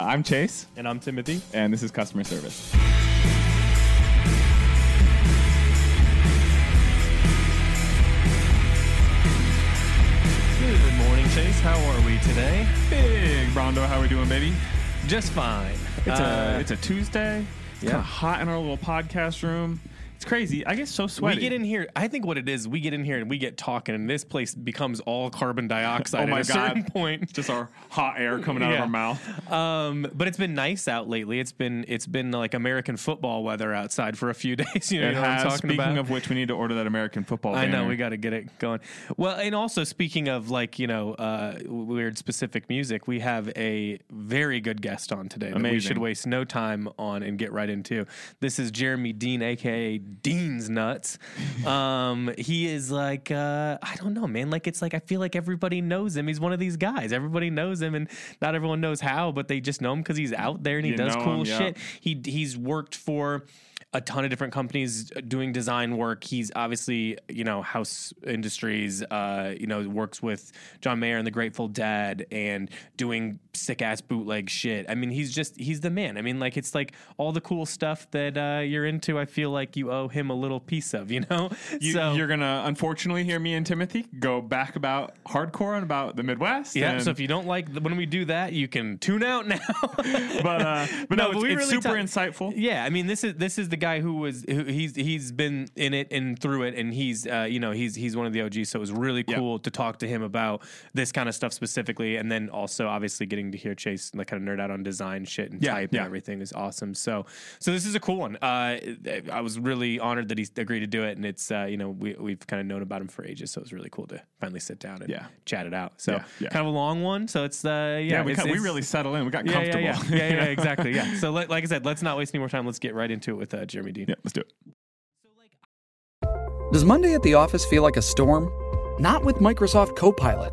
I'm Chase, And I'm Timothy. and this is customer service. Good morning, Chase. How are we today? Big Brondo, how are we doing, baby? Just fine. It's Uh, a it's a Tuesday. It's yeah. kind of hot in our little podcast room. It's crazy. I get so sweaty. we get in here. I think what it is, we get in here and we get talking, and this place becomes all carbon dioxide Oh my at a God. certain point. just our hot air coming out of Yeah. our mouth. Um, but it's been nice out lately. It's been it's been like American football weather outside for a few days. You know, It what I'm has. talking Speaking about? of which, we need to order that American football. I know banner. we got to get it going. Well, and also speaking of like you know uh, weird specific music, we have a very good guest on today that we Amazing. should waste no time on and get right into. This is Jeremy Dean, aka Dean's Nuts. Um, he is like uh, I don't know, man. Like it's like I feel like everybody knows him. He's one of these guys. Everybody knows him, and not everyone knows how, but they just know him because he's out there and he You does cool him, yeah. shit. He he's worked for a ton of different companies doing design work. He's obviously, you know, House Industries, uh, you know, works with John Mayer and the Grateful Dead and doing sick ass bootleg shit. I mean, he's just, he's the man. I mean, like, it's like all the cool stuff that uh, you're into, I feel like you owe him a little piece of, you know? You, so, you're gonna unfortunately hear me and Timothy go back about hardcore and about the Midwest. yeah, so if you don't like the, when we do that, you can tune out now. but uh, but no, No, but it's, it's really super talk- insightful. Yeah, I mean this is this is the guy who was who, he's he's been in it and through it, and he's uh, you know he's he's one of the OGs. So it was really cool to talk to him about this kind of stuff specifically, and then also obviously getting to hear Chase like kind of nerd out on design shit and Yeah, type yeah. and everything is awesome. So so this is a cool one. Uh, I was really honored that he agreed to do it, and it's uh, you know we we've kind of known about him for ages, so it was really cool to finally sit down and Yeah. chat it out. So Yeah, yeah. kind of a long one, so it's uh, yeah Yeah, we, it's- got, we really settle in. We got yeah, comfortable. Yeah, yeah, yeah, yeah, exactly. Yeah. So, like, like I said, let's not waste any more time. Let's get right into it with uh, Jeremy Dean. Yeah, let's do it. Does Monday at the office feel like a storm? Not with Microsoft Copilot.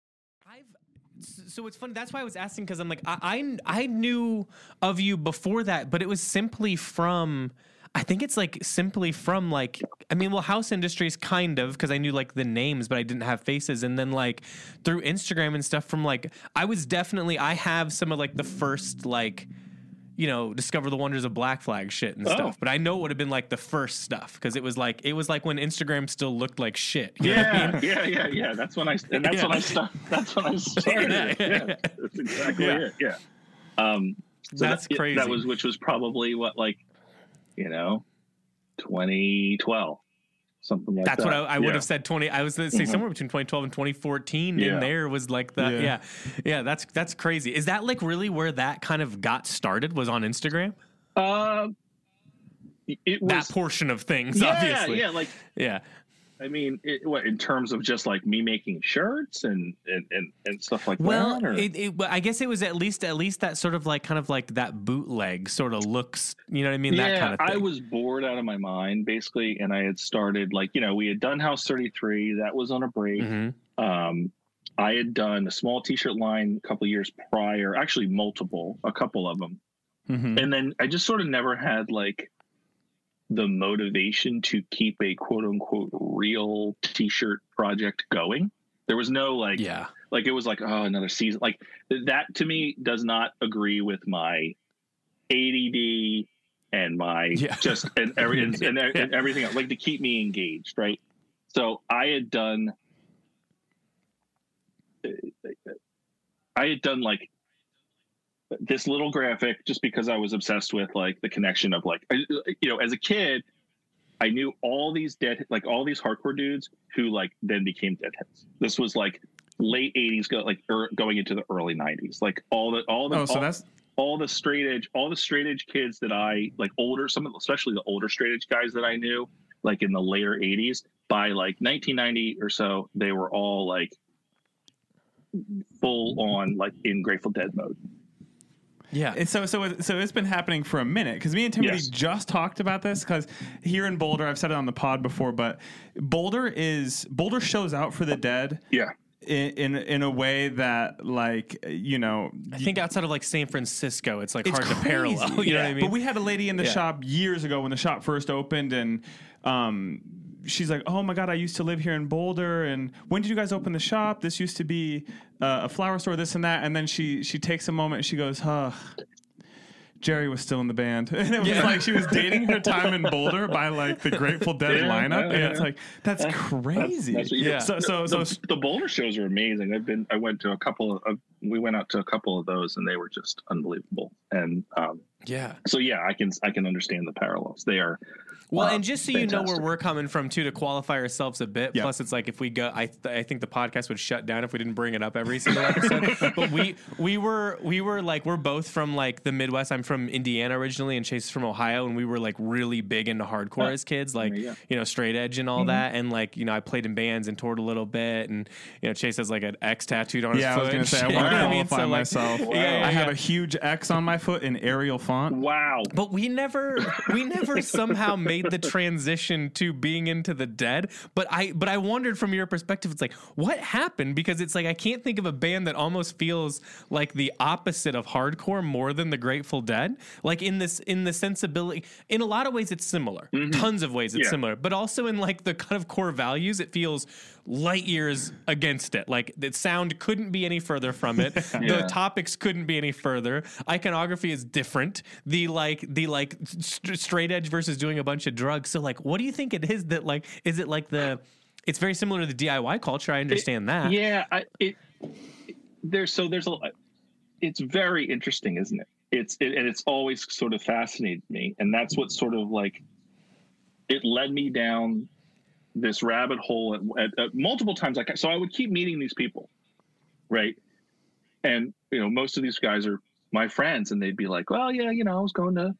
So it's funny. That's why I was asking because I'm like I, I I knew of you before that, but it was simply from. I think it's like simply from like I mean, well, House Industries kind of because I knew like the names, but I didn't have faces, and then like through Instagram and stuff from like I was definitely I have some of like the first like you know discover the wonders of Black Flag shit and stuff, but I know it would have been like the first stuff because it was like it was like when Instagram still looked like shit. what I mean? Yeah, yeah, yeah, yeah. That's when I and that's when I Yeah. start. That's when I started. Yeah, yeah, yeah, yeah. that's exactly Yeah. it. Yeah. Um, so That's that, crazy. That was which was probably what like, you know, 2012, something like That's that. That's what I, I would Yeah. have said. Twenty. I was going to say Mhm. somewhere between 2012 and 2014. In there was like the yeah. Yeah. yeah, That's that's crazy. Is that like really where that kind of got started? Was on Instagram? Uh, it was that portion of things, yeah, obviously. yeah. Like yeah. I mean, it, what in terms of just like me making shirts and and and, and stuff like Well, that. or- it, it, I guess it was at least at least that sort of like kind of like that bootleg sort of looks. You know what I mean? yeah, that kind of thing. I was bored out of my mind basically, and I had started like you know we had done House Thirty Three. That was on a break. Mhm. Um, I had done a small T-shirt line a couple years prior, actually multiple, a couple of them, Mhm. and then I just sort of never had like the motivation to keep a quote unquote real T-shirt project going. There was no like Yeah. like it was like oh another season like that to me does not agree with my ADD and my Yeah. just and, every, and, and, and everything else like to keep me engaged right so I had done I had done like this little graphic just because I was obsessed with like the connection of like you know as a kid I knew all these dead like all these hardcore dudes who like then became deadheads. This was like late 80s go like er, going into the early 90s like all the all the Oh, so all, that's all the straight edge all the straight edge kids that I like older some of especially the older straight edge guys that I knew like in the later 80s by like 1990 or so they were all like full on like in Grateful Dead mode. Yeah. And so so it- so it's been happening for a minute because me and Timothy Yes. just talked about this because here in Boulder, I've said it on the pod before, but Boulder is Boulder shows out for the dead Yeah. in in, in a way that like you know I think outside of like San Francisco, it's like it's hard to crazy. parallel. You know what I mean? But we had a lady in the Yeah. shop years ago when the shop first opened, and um, she's like, "Oh my god, I used to live here in Boulder, and when did you guys open the shop? This used to be uh, a flower store, this and that." And then she she takes a moment and she goes, "Huh." Jerry was still in the band, and it was Yeah. like she was dating her time in Boulder by like the Grateful Dead Yeah, lineup, and yeah, it's like that's crazy. That's you- Yeah. So so so the, the Boulder shows are amazing. I've been, I went to a couple of, we went out to a couple of those, and they were just unbelievable. And um, yeah. so, yeah, I can, I can understand the parallels. They are. Well, uh, and just so you know where we're coming from too, to qualify ourselves a bit. Yeah. Plus, it's like if we go, I th- I think the podcast would shut down if we didn't bring it up every single episode. but we we were we were like we're both from like the Midwest. I'm from Indiana originally, and Chase is from Ohio, and we were like really big into hardcore Yeah. as kids, like Yeah. you know straight edge and all that. And like you know I played in bands and toured a little bit, and you know Chase has like an X tattooed on yeah, I his was gonna say I want to you qualify So, like, myself. Yeah, yeah, I have a huge X on my foot in Arial font. Wow. But we never we never somehow made the transition to being into the dead. But I but I wondered from your perspective, it's like, what happened? Because it's like I can't think of a band that almost feels like the opposite of hardcore more than the Grateful Dead. Like in this in the sensibility in a lot of ways it's similar. Mm-hmm. Tons of ways it's Yeah. similar. But also in like the kind of core values, it feels light years against it. Like the sound couldn't be any further from it. The topics couldn't be any further. Iconography is different. The like the like st- straight edge versus doing a bunch of drugs. So like, what do you think it is that like? Is it like the? It's very similar to the DIY culture. I understand that. Yeah, I, it, there's so there's a it's very interesting, isn't it? It's it, and it's always sort of fascinated me, and that's what sort of like it led me down this rabbit hole at, at, at multiple times. Like so, I would keep meeting these people, right? And you know, most of these guys are my friends, and they'd be like, "Well, yeah, you know, I was going to,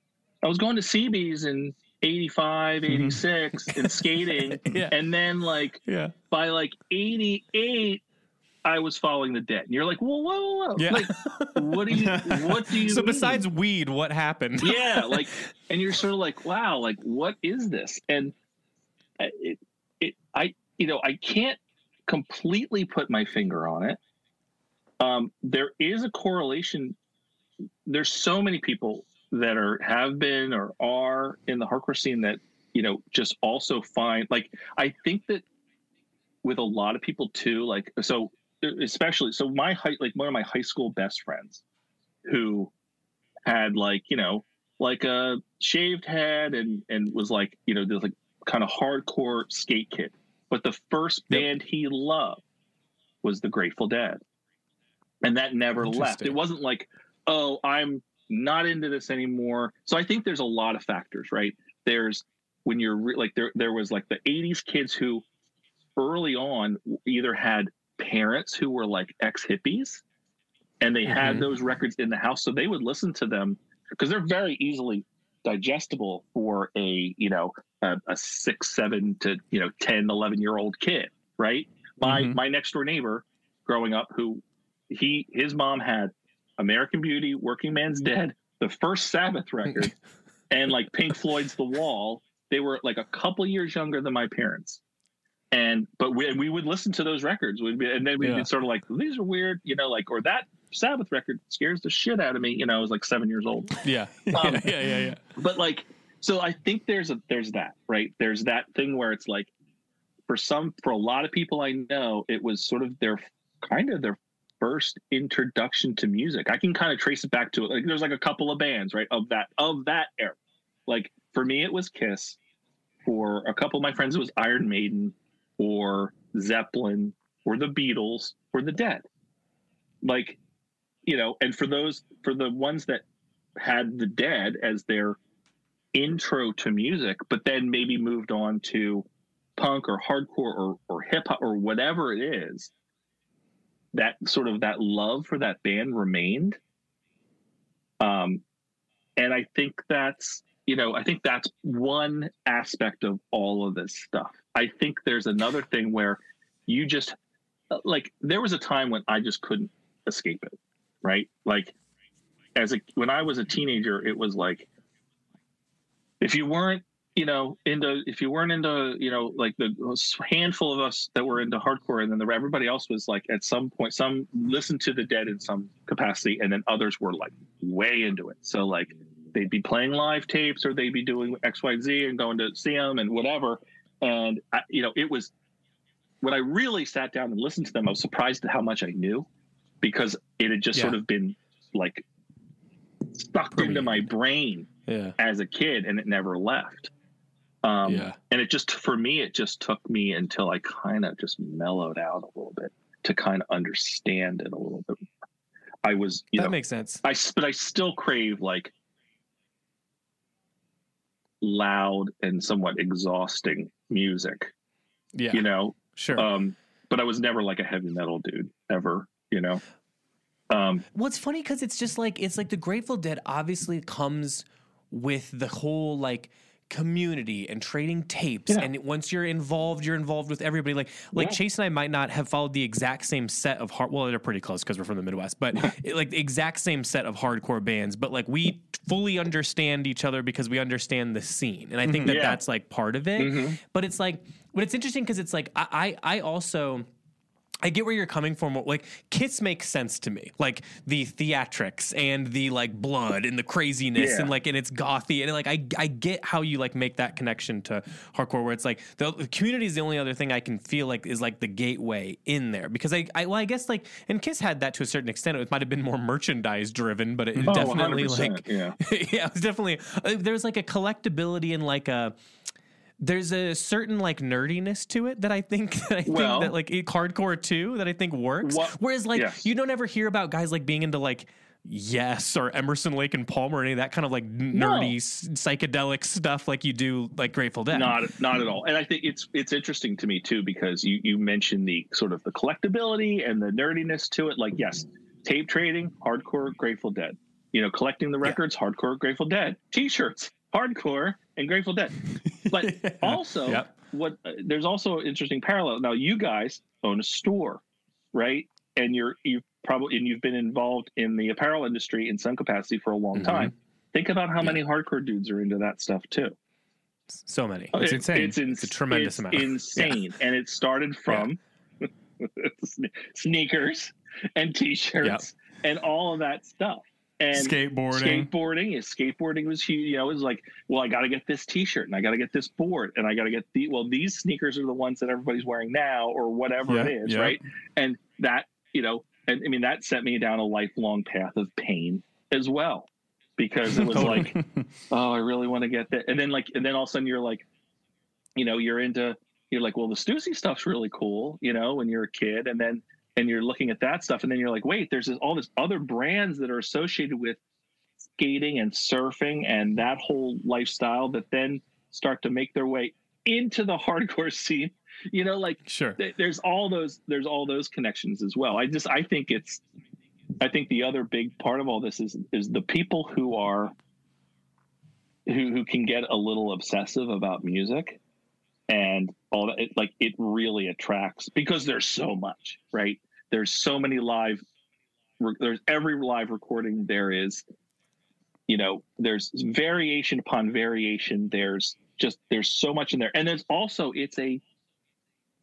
I was going to CB's in '85, '86, mm-hmm. and skating, Yeah. and then like Yeah. by like 88 i was following the dead. and you're like whoa whoa whoa, whoa. Yeah. like what do you what do you So mean? besides weed, what happened? yeah like and you're sort of like wow like what is this and uh, it, it i you know i can't completely put my finger on it. Um there is a correlation. There's so many people that are have been or are in the hardcore scene that you know just also find like i think that with a lot of people too like so especially so my high like one of my high school best friends who had like you know like a shaved head and and was like you know this like kind of hardcore skate kid. But the first Yep. band he loved was the grateful dead. And that never left. It wasn't like oh i'm not into this anymore. So i think there's a lot of factors right? There's when you're re- like there there was like the 80s kids who early on either had parents who were like ex hippies and they had Mhm. those records in the house so they would listen to them because they're very easily digestible for a you know a, a six seven to you know 10 11 year old kid right my Mhm. my next door neighbor growing up who he his mom had american beauty working man's dead the first sabbath record and like pink floyd's the wall they were like a couple years younger than my parents and but we, we would listen to those records we'd be, and then we'd Yeah. be sort of like these are weird you know like or that sabbath record scares the shit out of me you know i was like seven years old Yeah. Um, yeah. Yeah. Yeah. but like so i think there's a there's that right there's that thing where it's like for some for a lot of people i know it was sort of their kind of their first introduction to music i can kind of trace it back to it like there's like a couple of bands right of that of that era like for me it was kiss for a couple of my friends it was iron maiden or zeppelin or the beatles or the dead like you know and for those for the ones that had the dead as their intro to music, but then maybe moved on to punk or hardcore or, or hip hop or whatever it is, that sort of that love for that band remained. Um, and I think that's, you know, I think that's one aspect of all of this stuff. I think there's another thing where you just, like, there was a time when I just couldn't escape it, right? Like, as a when I was a teenager, it was like if you weren't you know into if you weren't into you know like the handful of us that were into hardcore and then the everybody else was like at some point some listened to the dead in some capacity and then others were like way into it. So like they'd be playing live tapes or they'd be doing xyz and going to see them and whatever. And I, you know it was when i really sat down and listened to them i was surprised at how much i knew because it had just Yeah. sort of been like stuck into my brain Yeah. as a kid and it never left. Um, Yeah. And it just, for me, it just took me until I kind of just mellowed out a little bit to kind of understand it a little bit. I was, you that know, makes sense. I, but I still crave like loud and somewhat exhausting music, Yeah. you know? sure. Um, but I was never like a heavy metal dude ever, you know? Um, Well, it's funny because it's just like it's like the Grateful Dead obviously comes with the whole like community and trading tapes Yeah. and once you're involved you're involved with everybody like like Yeah. chase and i might not have followed the exact same set of hard well they're pretty close because we're from the midwest but it- like the exact same set of hardcore bands but like we fully understand each other because we understand the scene and i think that Yeah. that's like part of it Mhm. but it's like but it's interesting because it's like i i, I also I get where you're coming from. Like Kiss makes sense to me. Like the theatrics and the like blood and the craziness Yeah. and like and it's gothy and like I I get how you like make that connection to hardcore where it's like the, the community is the only other thing I can feel like is like the gateway in there because I, I well I guess like and Kiss had that to a certain extent. It might have been more merchandise driven, but it Oh, definitely 100%, like yeah. yeah, it was definitely uh, there's like a collectability and like a there's a certain like nerdiness to it that I think that I Well- think that like hardcore too that I think works. What- Whereas like yes. you don't ever hear about guys like being into like Yes or Emerson Lake and Palmer or any of that kind of like nerdy s psychedelic stuff like you do like Grateful Dead. not not at all. And i think it's it's interesting to me too because you you mentioned the sort of the collectability and the nerdiness to it. Like yes tape trading hardcore grateful dead. You know collecting the records hardcore grateful dead. T-shirts hardcore and grateful dead but also Yep. what uh, there's also an interesting parallel now you guys own a store right and you're you probably and you've been involved in the apparel industry in some capacity for a long Mhm. time think about how Yeah. many hardcore dudes are into that stuff too so many. Oh, It's it- insane. It's, It's a tremendous it's amount. insane, and it started from sne- sneakers and t-shirts and all of that stuff. And Skateboarding. skateboarding is skateboarding was huge. You know, it was like, well, I got to get this T-shirt and I got to get this board and I got to get the well, these sneakers are the ones that everybody's wearing now or whatever it Yeah, is, yeah. right? And that, you know, and I mean that set me down a lifelong path of pain as well because it was like oh, I really want to get that. And then like, and then all of a sudden you're like, you know, you're into, you're like, well, the Stussy stuff's really cool, you know, when you're a kid, and then and you're looking at that stuff, and then you're like, wait, there's this, all this other brands that are associated with skating and surfing and that whole lifestyle that then start to make their way into the hardcore scene. You know, like Sure. th- there's all those there's all those connections as well. I just I think it's I think the other big part of all this is is the people who are who who can get a little obsessive about music and all that it, like it really attracts because there's so much right there's so many live re- there's every live recording there is. You know there's variation upon variation. There's just there's so much in there. And there's also it's a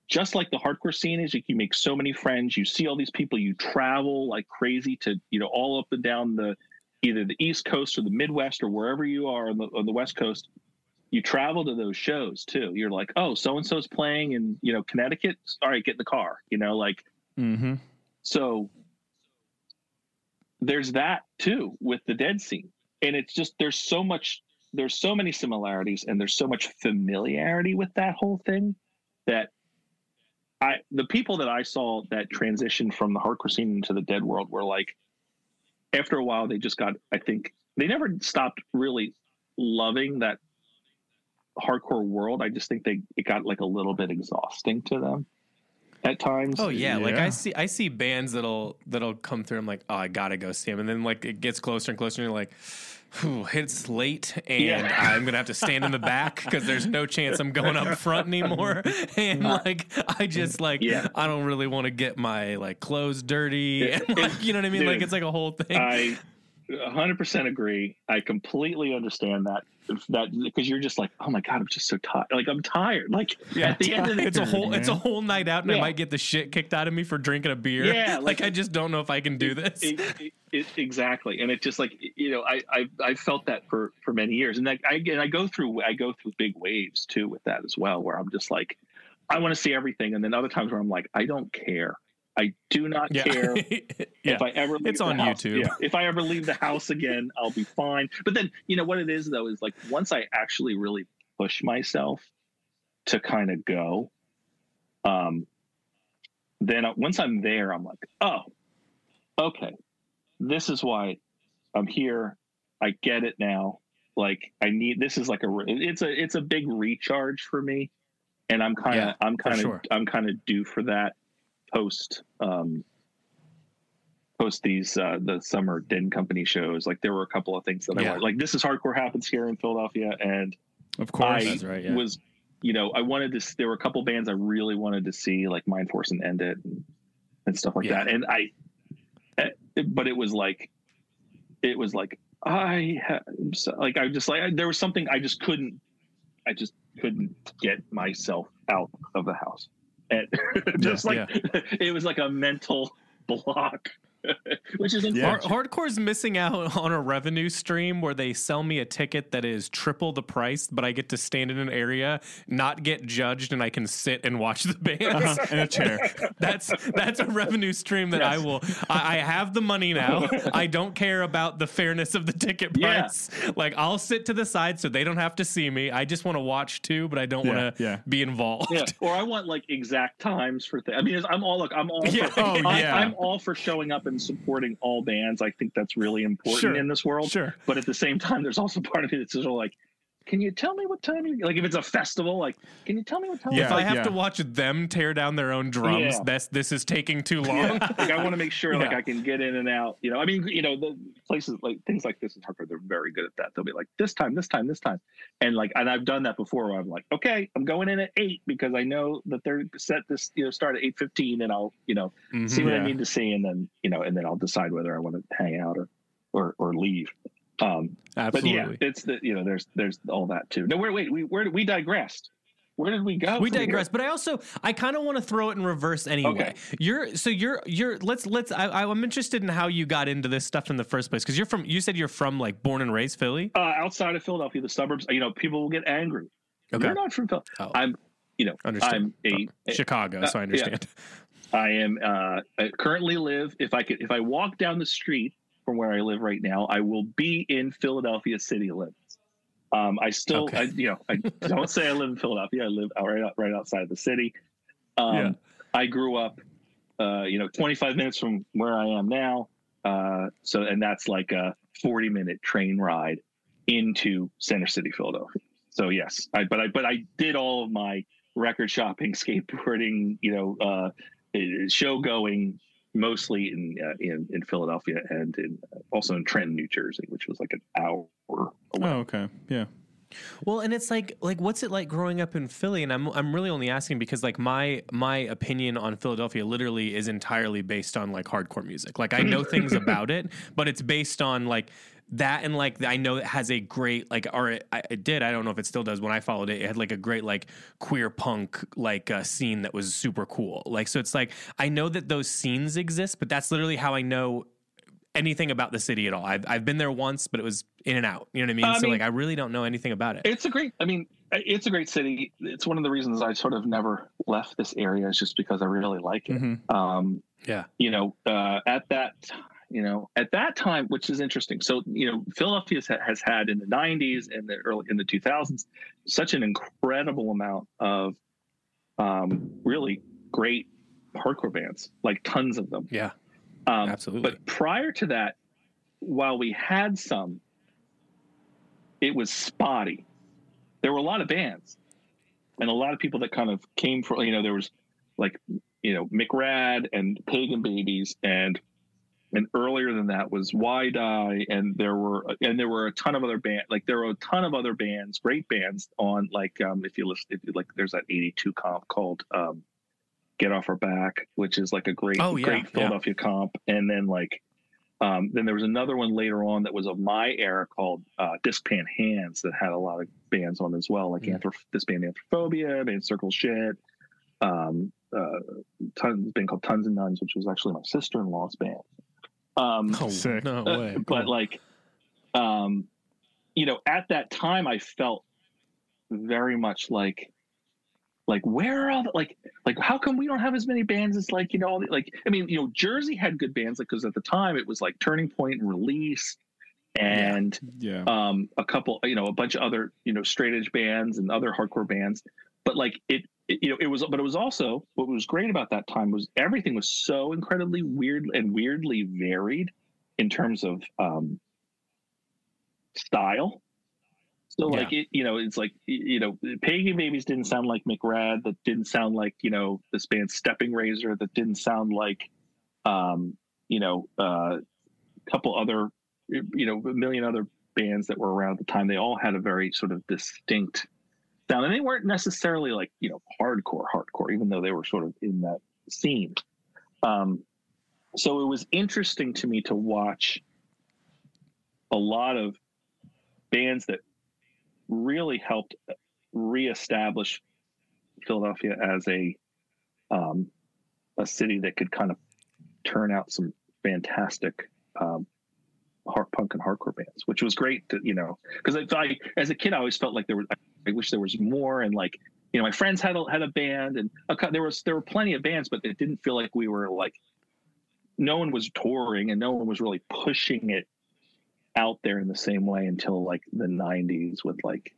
just like the hardcore scene is you make so many friends you see all these people you travel like crazy to you know all up and down the either the east coast or the midwest or wherever you are on the, on the west coast you travel to those shows too. You're like oh so and so's playing in you know connecticut? All right get in the car. You know like mm-hmm. so there's that too with the dead scene. And it's just there's so much there's so many similarities and there's so much familiarity with that whole thing that i the people that i saw that transitioned from the hardcore scene into the dead world were like after a while they just got i think they never stopped really loving that hardcore world. I just think they it got like a little bit exhausting to them at times Oh yeah, like I see I see bands that'll that'll come through. I'm like, oh, I gotta go see them, and then like it gets closer and closer, and you're like, it's late, and Yeah. I'm gonna have to stand in the back because there's no chance I'm going up front anymore. And like, I just like, Yeah. I don't really want to get my like clothes dirty, and like, you know what I mean? like, it's like a whole thing. I 100% agree. I completely understand that that because you're just like, oh my god, I'm just so tired. Like I'm tired. Like Yeah, at the end of the It's a whole it's a whole night out, and I might get the shit kicked out of me for drinking a beer. Yeah, like, like- I just don't know if I can do this. It- it- it- exactly, and it just like you know, I I I felt that for for many years, and like I and I go through I go through big waves too with that as well, where I'm just like, I want to see everything, and then other times where I'm like, I don't care. I do not yeah, care. yeah. If I ever leave It's the on house- YouTube. yeah, if I ever leave the house again, I'll be fine. But then you know what it is though is like once I actually really push myself to kind of go, um, then once I'm there, I'm like, oh, okay, this is why I'm here. I get it now. Like I need this is like a it's a it's a big recharge for me, and I'm kind of Yeah, I'm kind of sure. I'm kind of due for that post um post these uh the summer Dead & Company shows. Like there were a couple of things that I Yeah. wanted. Like this is hardcore happens here in Philadelphia, and Of course. I right, yeah. was, you know, I wanted to. There were a couple bands I really wanted to see, like Mindforce and End It, and, and stuff like Yeah. that. And I, eh, but it was like, it was like I like I just like there was something I just couldn't, I just couldn't get myself out of the house, just Yeah, like it was like a mental block, which is Yeah. unfortunate. Hard- Hardcore's missing out on a revenue stream where they sell me a ticket that is triple the price, but I get to stand in an area, not get judged, and I can sit and watch the bands. Uh-huh, in a chair. That's that's a revenue stream that I will. I, I have the money now. I don't care about the fairness of the ticket Yeah. price. Like I'll sit to the side so they don't have to see me. I just want to watch too, but I don't Yeah, want to yeah. be involved. Yeah, or I want like exact times for things. I mean, I'm all look. I'm all. Yeah. For, Oh, I, yeah. I'm all for showing up and supporting all bands. I think that's really important Sure, in this world. Sure. But at the same time, there's also part of me that's sort of like, can you tell me what time you like? If it's a festival, like, can you tell me what time? Yeah. If I have yeah. to watch them tear down their own drums, Yeah. this this is taking too long. Yeah. like I want to make sure like I can get in and out. You know, I mean, you know, the places like things like This Is Hardcore, they're very good at that. They'll be like this time, this time, this time, and like, and I've done that before. Where I'm like, okay, I'm going in at eight because I know that they're set this, you know, start at eight fifteen, and I'll, you know, Mhm. see what Yeah. I need to see, and then you know, and then I'll decide whether I want to hang out or or or leave. Um, Absolutely. but yeah, it's the you know, there's there's all that too. No, wait, wait, we where we digressed? Where did we go? we digress but i also i kind of want to throw it in reverse anyway Okay. you're so you're you're let's let's I, i'm interested in how you got into this stuff in the first place because you're from you said you're from like born and raised philly Uh, outside of Philadelphia, the suburbs. You know, people will get angry. You're not from Philadelphia. Oh. I'm, you know. I'm a, chicago so i Uh, yeah. understand I am uh, I currently live. If I could, if I walk down the street from where I live right now, I will be in Philadelphia city limits. Um, I still, Okay. I, you know, I don't say I live in Philadelphia. I live out right out, right outside the city. Um, Yeah. I grew up, uh, you know, 25 minutes from where I am now. Uh, so, and that's like a 40 minute train ride into Center City, Philadelphia. So yes, I, but I, but I did all of my record shopping, skateboarding, you know, uh, show going mostly in, uh, in, in Philadelphia and in, also in Trenton, New Jersey, which was like an hour away. Oh, okay. Yeah. Well, and it's like like what's it like growing up in Philly? And I'm I'm really only asking because like my my opinion on Philadelphia literally is entirely based on like hardcore music. Like I know things about it, but it's based on like that and like I know it has a great like or it, it did I don't know if it still does when I followed it it had like a great like queer punk like uh, scene that was super cool like so it's like I know that those scenes exist but that's literally how I know anything about the city at all I've, I've been there once but it was in and out you know what I mean I so mean- like I really don't know anything about it It's a great. I mean, it's a great city. It's one of the reasons I sort of never left this area is just because I really like it. Mhm. Um, yeah you know, uh, at that, you know, at that time, which is interesting. So, you know, Philadelphia has- had in the '90s and the early in the 2000s such an incredible amount of um, really great hardcore bands, like tons of them. yeah Um, Absolutely. But prior to that, while we had some, it was spotty. There were a lot of bands and a lot of people that kind of came from, you know, there was like, you know, McRad and Pagan Babies and and earlier than that was Why Die and there were and there were a ton of other band like there were a ton of other bands, great bands on like um if you listen if you like there's that 82 comp called um Get Off Our Back, which is like a great Oh, yeah, great yeah. Philadelphia comp and then like um, then there was another one later on that was of my era called uh, Discpan Hands that had a lot of bands on as well, like Mm. Anthrop- this band Anthrophobia, band Circle Shit, um, uh, tons, band called Tons and Nuns, which was actually my sister in law's band. Um, Oh, Sick. no way. but Cool. like, um, you know, at that time, I felt very much like, like where are all the like, like how come we don't have as many bands as like you know, all the, like I mean, you know, Jersey had good bands like because at the time it was like Turning Point and Release, and Yeah. um, a couple, you know, a bunch of other, you know, straight edge bands and other hardcore bands. But like it, it, you know, it was, but it was also what was great about that time was everything was so incredibly weird and weirdly varied in terms of um, style. So like it, you know, it's like you know, Pagan Babies didn't sound like McRad. That didn't sound like you know this band Stepping Razor. That didn't sound like, um, you know, uh, a couple other, you know, a million other bands that were around at the time. They all had a very sort of distinct sound, and they weren't necessarily like you know hardcore, hardcore, even though they were sort of in that scene. Um, so it was interesting to me to watch a lot of bands that really helped reestablish Philadelphia as a um, a city that could kind of turn out some fantastic um, hard punk and hardcore bands, which was great to you know because I, I as a kid I always felt like there was I wish there was more and like you know my friends had a, had a band and a, there was there were plenty of bands but it didn't feel like we were like no one was touring and no one was really pushing it out there in the same way until like the 90s with like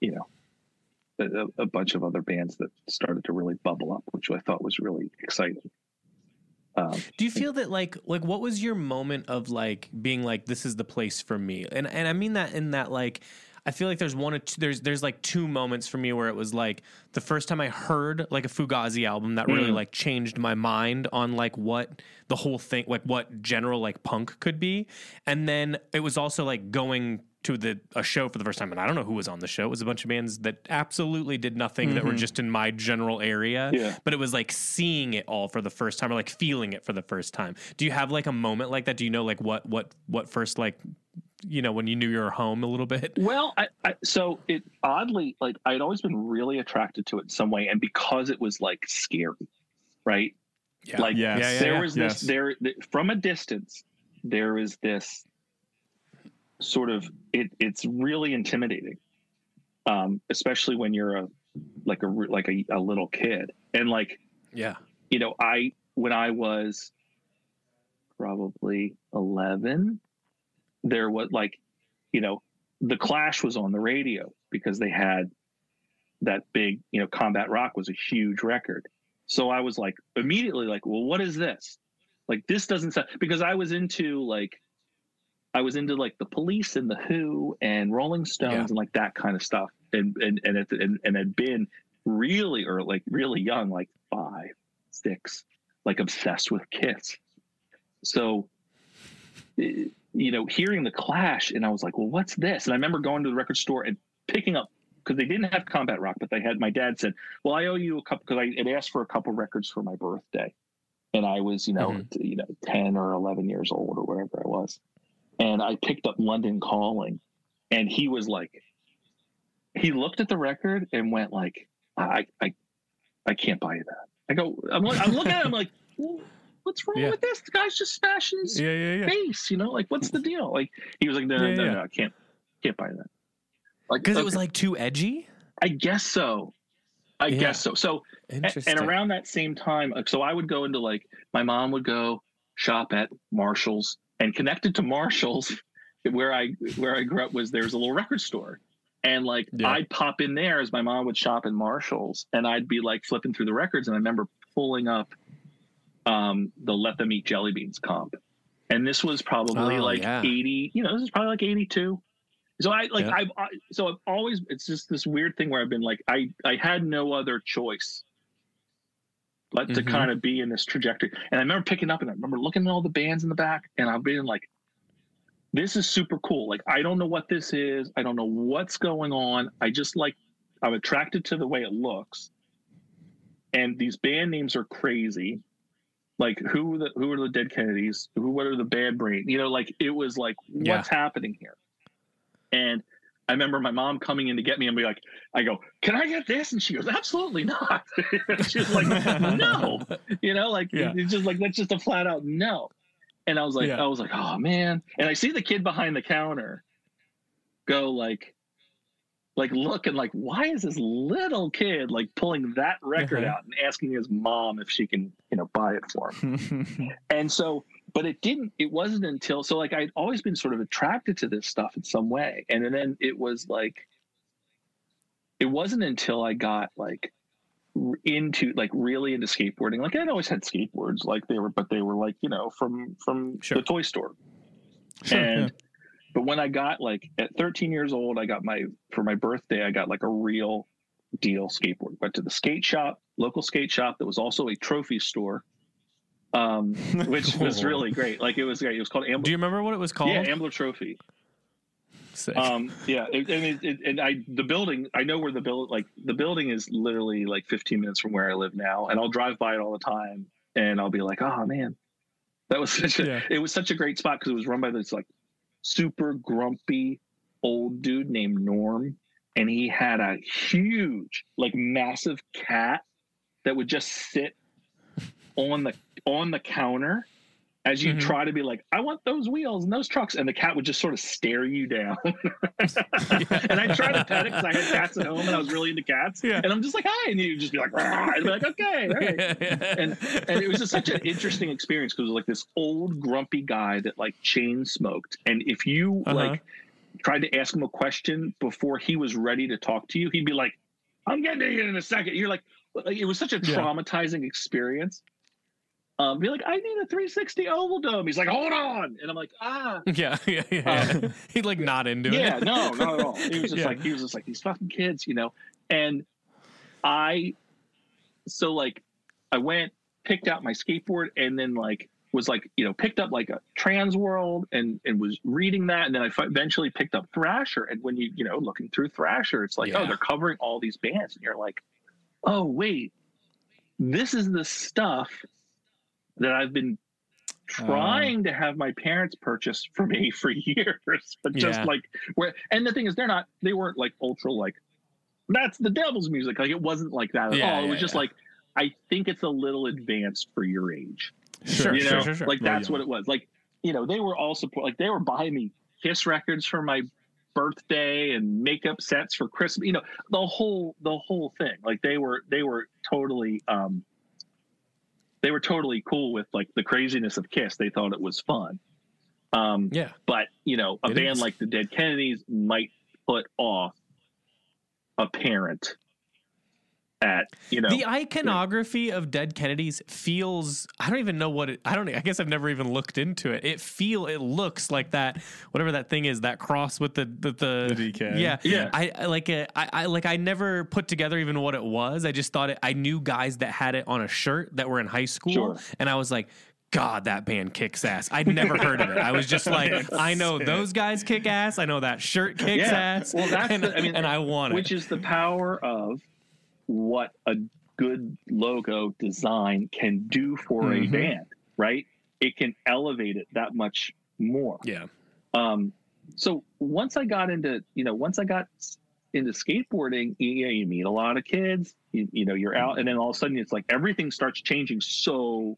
you know a, a bunch of other bands that started to really bubble up which i thought was really exciting um, Do you feel that like like what was your moment of like being like this is the place for me? And and I mean that in that like I feel like there's one or two there's there's like two moments for me where it was like the first time I heard like a Fugazi album that really Mm. like changed my mind on like what the whole thing like what general like punk could be. And then it was also like going to the a show for the first time and I don't know who was on the show. It was a bunch of bands that absolutely did nothing that were mm-hmm. just in my general area Yeah. but it was like seeing it all for the first time or like feeling it for the first time. Do you have like a moment like that? Do you know like what what what first like you know when you knew you were home a little bit? Well, I, I so it oddly like I'd always been really attracted to it in some way, and because it was like scary, right? Yeah. Like Yes. Yeah, yeah, there yeah. was Yes. this there th- from a distance, there is this sort of it. It's really intimidating, um, especially when you're a like a like a, a little kid, and like Yeah. you know, I when I was probably eleven, there was like, you know, the Clash was on the radio because they had that big, you know, Combat Rock was a huge record. So I was like immediately like, well, what is this? Like this doesn't sound because I was into like I was into like the police and the Who and Rolling Stones Yeah. and like that kind of stuff. And and and it, and, and had been really or like really young, like five, six, like obsessed with Kiss. So eh, you know, hearing the Clash, and I was like, well, what's this? And I remember going to the record store and picking up because they didn't have Combat Rock, but they had. My dad said, "Well, I owe you a couple," because I had asked for a couple records for my birthday, and I was, you know, Mhm. you know, ten or eleven years old or whatever I was, and I picked up London Calling, and he was like, he looked at the record and went like, "I, I, I can't buy you that." I go, I'm, look- I'm looking at him like, what's wrong Yeah. with this? The guy's just smashing his Yeah, yeah, yeah. face, you know, like what's the deal? Like he was like, no, no, Yeah, no, yeah. no, I can't, can't buy that. Like Because it was like too edgy. I guess so. I Yeah. guess so. So a- Interesting. and around that same time, uh, so I would go into like my mom would go shop at Marshalls, and connected to Marshalls, where I where I grew up was there's a little record store, and like Yeah. I'd pop in there as my mom would shop in Marshalls, and I'd be like flipping through the records, and I remember pulling up um, the Let Them Eat Jelly Beans comp, and this was probably Oh, like yeah. eighty, you know, this is probably like eighty two. So I like Yeah. I've I, so I've always it's just this weird thing where I've been like I I had no other choice but to Mhm. kind of be in this trajectory. And I remember picking up and I remember looking at all the bands in the back and I'm being like, this is super cool. Like I don't know what this is. I don't know what's going on. I just like I'm attracted to the way it looks. And these band names are crazy. like who were the who were the dead Kennedys? Who what are the bad brain? You know, like it was like Yeah. what's happening here? And I remember my mom coming in to get me and be like, I go, can I get this? And she goes, absolutely not. she was like, no, you know, like Yeah. it's just like that's just a flat out no. And I was like, Yeah. I was like, oh man. And I see the kid behind the counter go like, like look and like, why is this little kid like pulling that record Uh-huh. out and asking his mom if she can, you know, buy it for him? And so, but it didn't, it wasn't until, so like I'd always been sort of attracted to this stuff in some way. And then it was like, it wasn't until I got like into like really into skateboarding. Like I'd always had skateboards, like they were, but they were like, you know, from, from Sure. the toy store. Sure, and, but when I got like at 13 years old, I got my, for my birthday, I got like a real deal skateboard. Went to the skate shop, local skate shop that was also a trophy store, um, which was really great. Like it was great. It was called Do you remember what it was called? Yeah, Ambler Trophy. Sick. Um, yeah, it, and it, it, and I the building. I know where the build like the building is literally like 15 minutes from where I live now, and I'll drive by it all the time, and I'll be like, oh man, that was such a Yeah. it was such a great spot because it was run by this like super grumpy old dude named Norm, and he had a huge like massive cat that would just sit on the on the counter as you Mhm. try to be like, I want those wheels and those trucks, and the cat would just sort of stare you down. and I tried to pet it because I had cats at home and I was really into cats. Yeah. And I'm just like, hi, and you'd just be like, "Rah," and be like, okay, right. And and it was just such an interesting experience because it was like this old grumpy guy that like chain smoked, and if you Uh-huh. like tried to ask him a question before he was ready to talk to you, he'd be like, I'm getting to you in a second. You're like, it was such a Yeah. traumatizing experience. Um, be like, I need a 360 oval dome. He's like, hold on, and I'm like, ah, yeah, yeah, yeah. He'd like not into yeah, it. Yeah, no, not at all. He was just Yeah. like, he was just like these fucking kids, you know. And I, so like, I went, picked out my skateboard, and then like was like, you know, picked up like a Trans World, and and was reading that, and then I eventually picked up Thrasher, and when you you know looking through Thrasher, it's like, oh, they're covering all these bands, and you're like, oh wait, this is the stuff that I've been trying to have my parents purchase for me for years, but just Yeah. like where. And the thing is, they're not. They weren't like ultra like. That's the devil's music. Like it wasn't like that at Yeah, all. It yeah, was just like I think it's a little advanced for your age. Sure, you sure, know, sure, sure. like Real that's what it was. Like you know, they were all support. Like they were buying me Kiss records for my birthday and makeup sets for Christmas. You know, the whole the whole thing. Like they were they were totally um they were totally cool with like the craziness of Kiss. They thought it was fun. Um yeah. but you know, a It band is. like the Dead Kennedys might put off a parent at you know the iconography of dead Kennedys feels I don't even know what it I don't I guess I've never even looked into it. It feel it looks like that whatever that thing is that cross with the the, the, The DK. Yeah. Yeah. I, I like it I, I like I never put together even what it was. I just thought it I knew guys that had it on a shirt that were in high school Sure. and I was like God, that band kicks ass. I'd never heard of it. I was just like, I know those guys kick ass. I know that shirt kicks Yeah. ass. Well, that's and, the- I mean, and I want it. which is the power of what a good logo design can do for Mhm. a band, right? It can elevate it that much more. yeah. Um, so once I got into, you know, once I got into skateboarding, you, know, you meet a lot of kids, you, you know, you're out, and then all of a sudden it's like everything starts changing so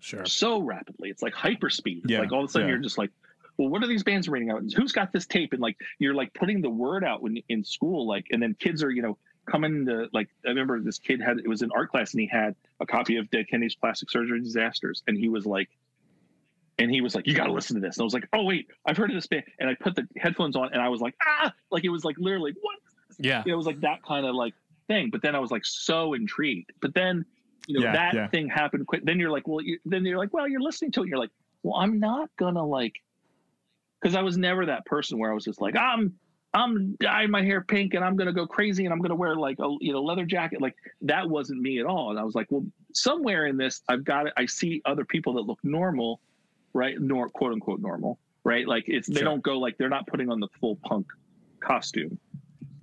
Sure. so rapidly. It's like hyperspeed. It's Yeah, like all of a sudden yeah. you're just like, well, what are these bands rating out? Who's got this tape? And like you're like putting the word out when in school, like, and then kids are, you know, coming to like I remember this kid had it was in art class and he had a copy of Dead Kennedy's Plastic Surgery Disasters, and he was like and he was like, You gotta listen to this. And I was like, Oh wait, I've heard of this band. And I put the headphones on and I was like, ah, like it was like literally what Yeah. it was like that kind of like thing. But then I was like so intrigued. But then, you know, Yeah, that yeah. thing happened quick. Then you're like, well, you, then you're like, well, you're listening to it. You're like, well, I'm not gonna like, because I was never that person where I was just like, I'm, I'm dyeing my hair pink and I'm gonna go crazy and I'm gonna wear like a you know leather jacket. Like that wasn't me at all. And I was like, well, somewhere in this, I've got it. I see other people that look normal, right? Nor quote unquote normal, right? Like it's they Sure. don't go like they're not putting on the full punk costume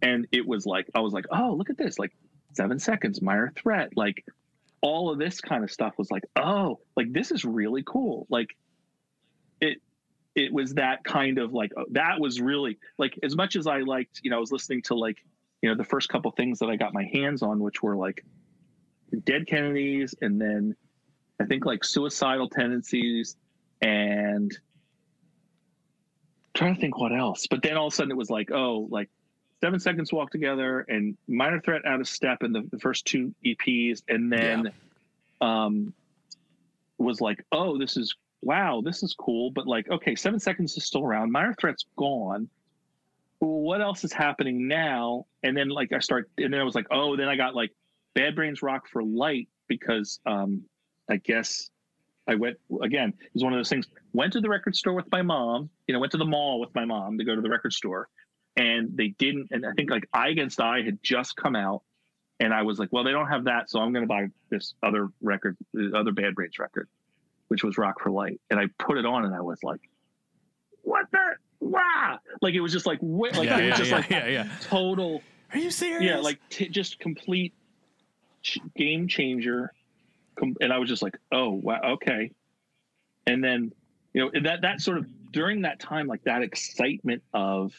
and it was like i was like oh look at this like seven seconds minor threat like all of this kind of stuff was like, oh, like this is really cool. Like it was that kind of like oh, that was really like as much as I liked, you know, I was listening to like, you know, the first couple things that I got my hands on, which were like Dead Kennedys and then I think like suicidal tendencies and trying to think what else. But then all of a sudden it was like, oh, like seven seconds walk together and minor threat out of step in the, the first two EPs. And then um was like, oh, this is wow, this is cool. But like, okay, seven seconds is still around. Minor threat's gone. What else is happening now? And then like I start and then I was like, oh, then I got like Bad Brains Rock for Light because um I guess I went again. It was one of those things. Went to the record store with my mom. You know, went to the mall with my mom to go to the record store, and they didn't. And I think like I Against I had just come out, and I was like, well, they don't have that, so I'm going to buy this other record, the other Bad Brains record, which was Rock for Light, and I put it on, and I was like, what the wow! Like it was just like wh- like yeah, it was yeah, just yeah, like yeah, yeah. total Are you serious? yeah like t- just complete ch- game changer Com- and i was just like oh wow okay and then you know that that sort of during that time like that excitement of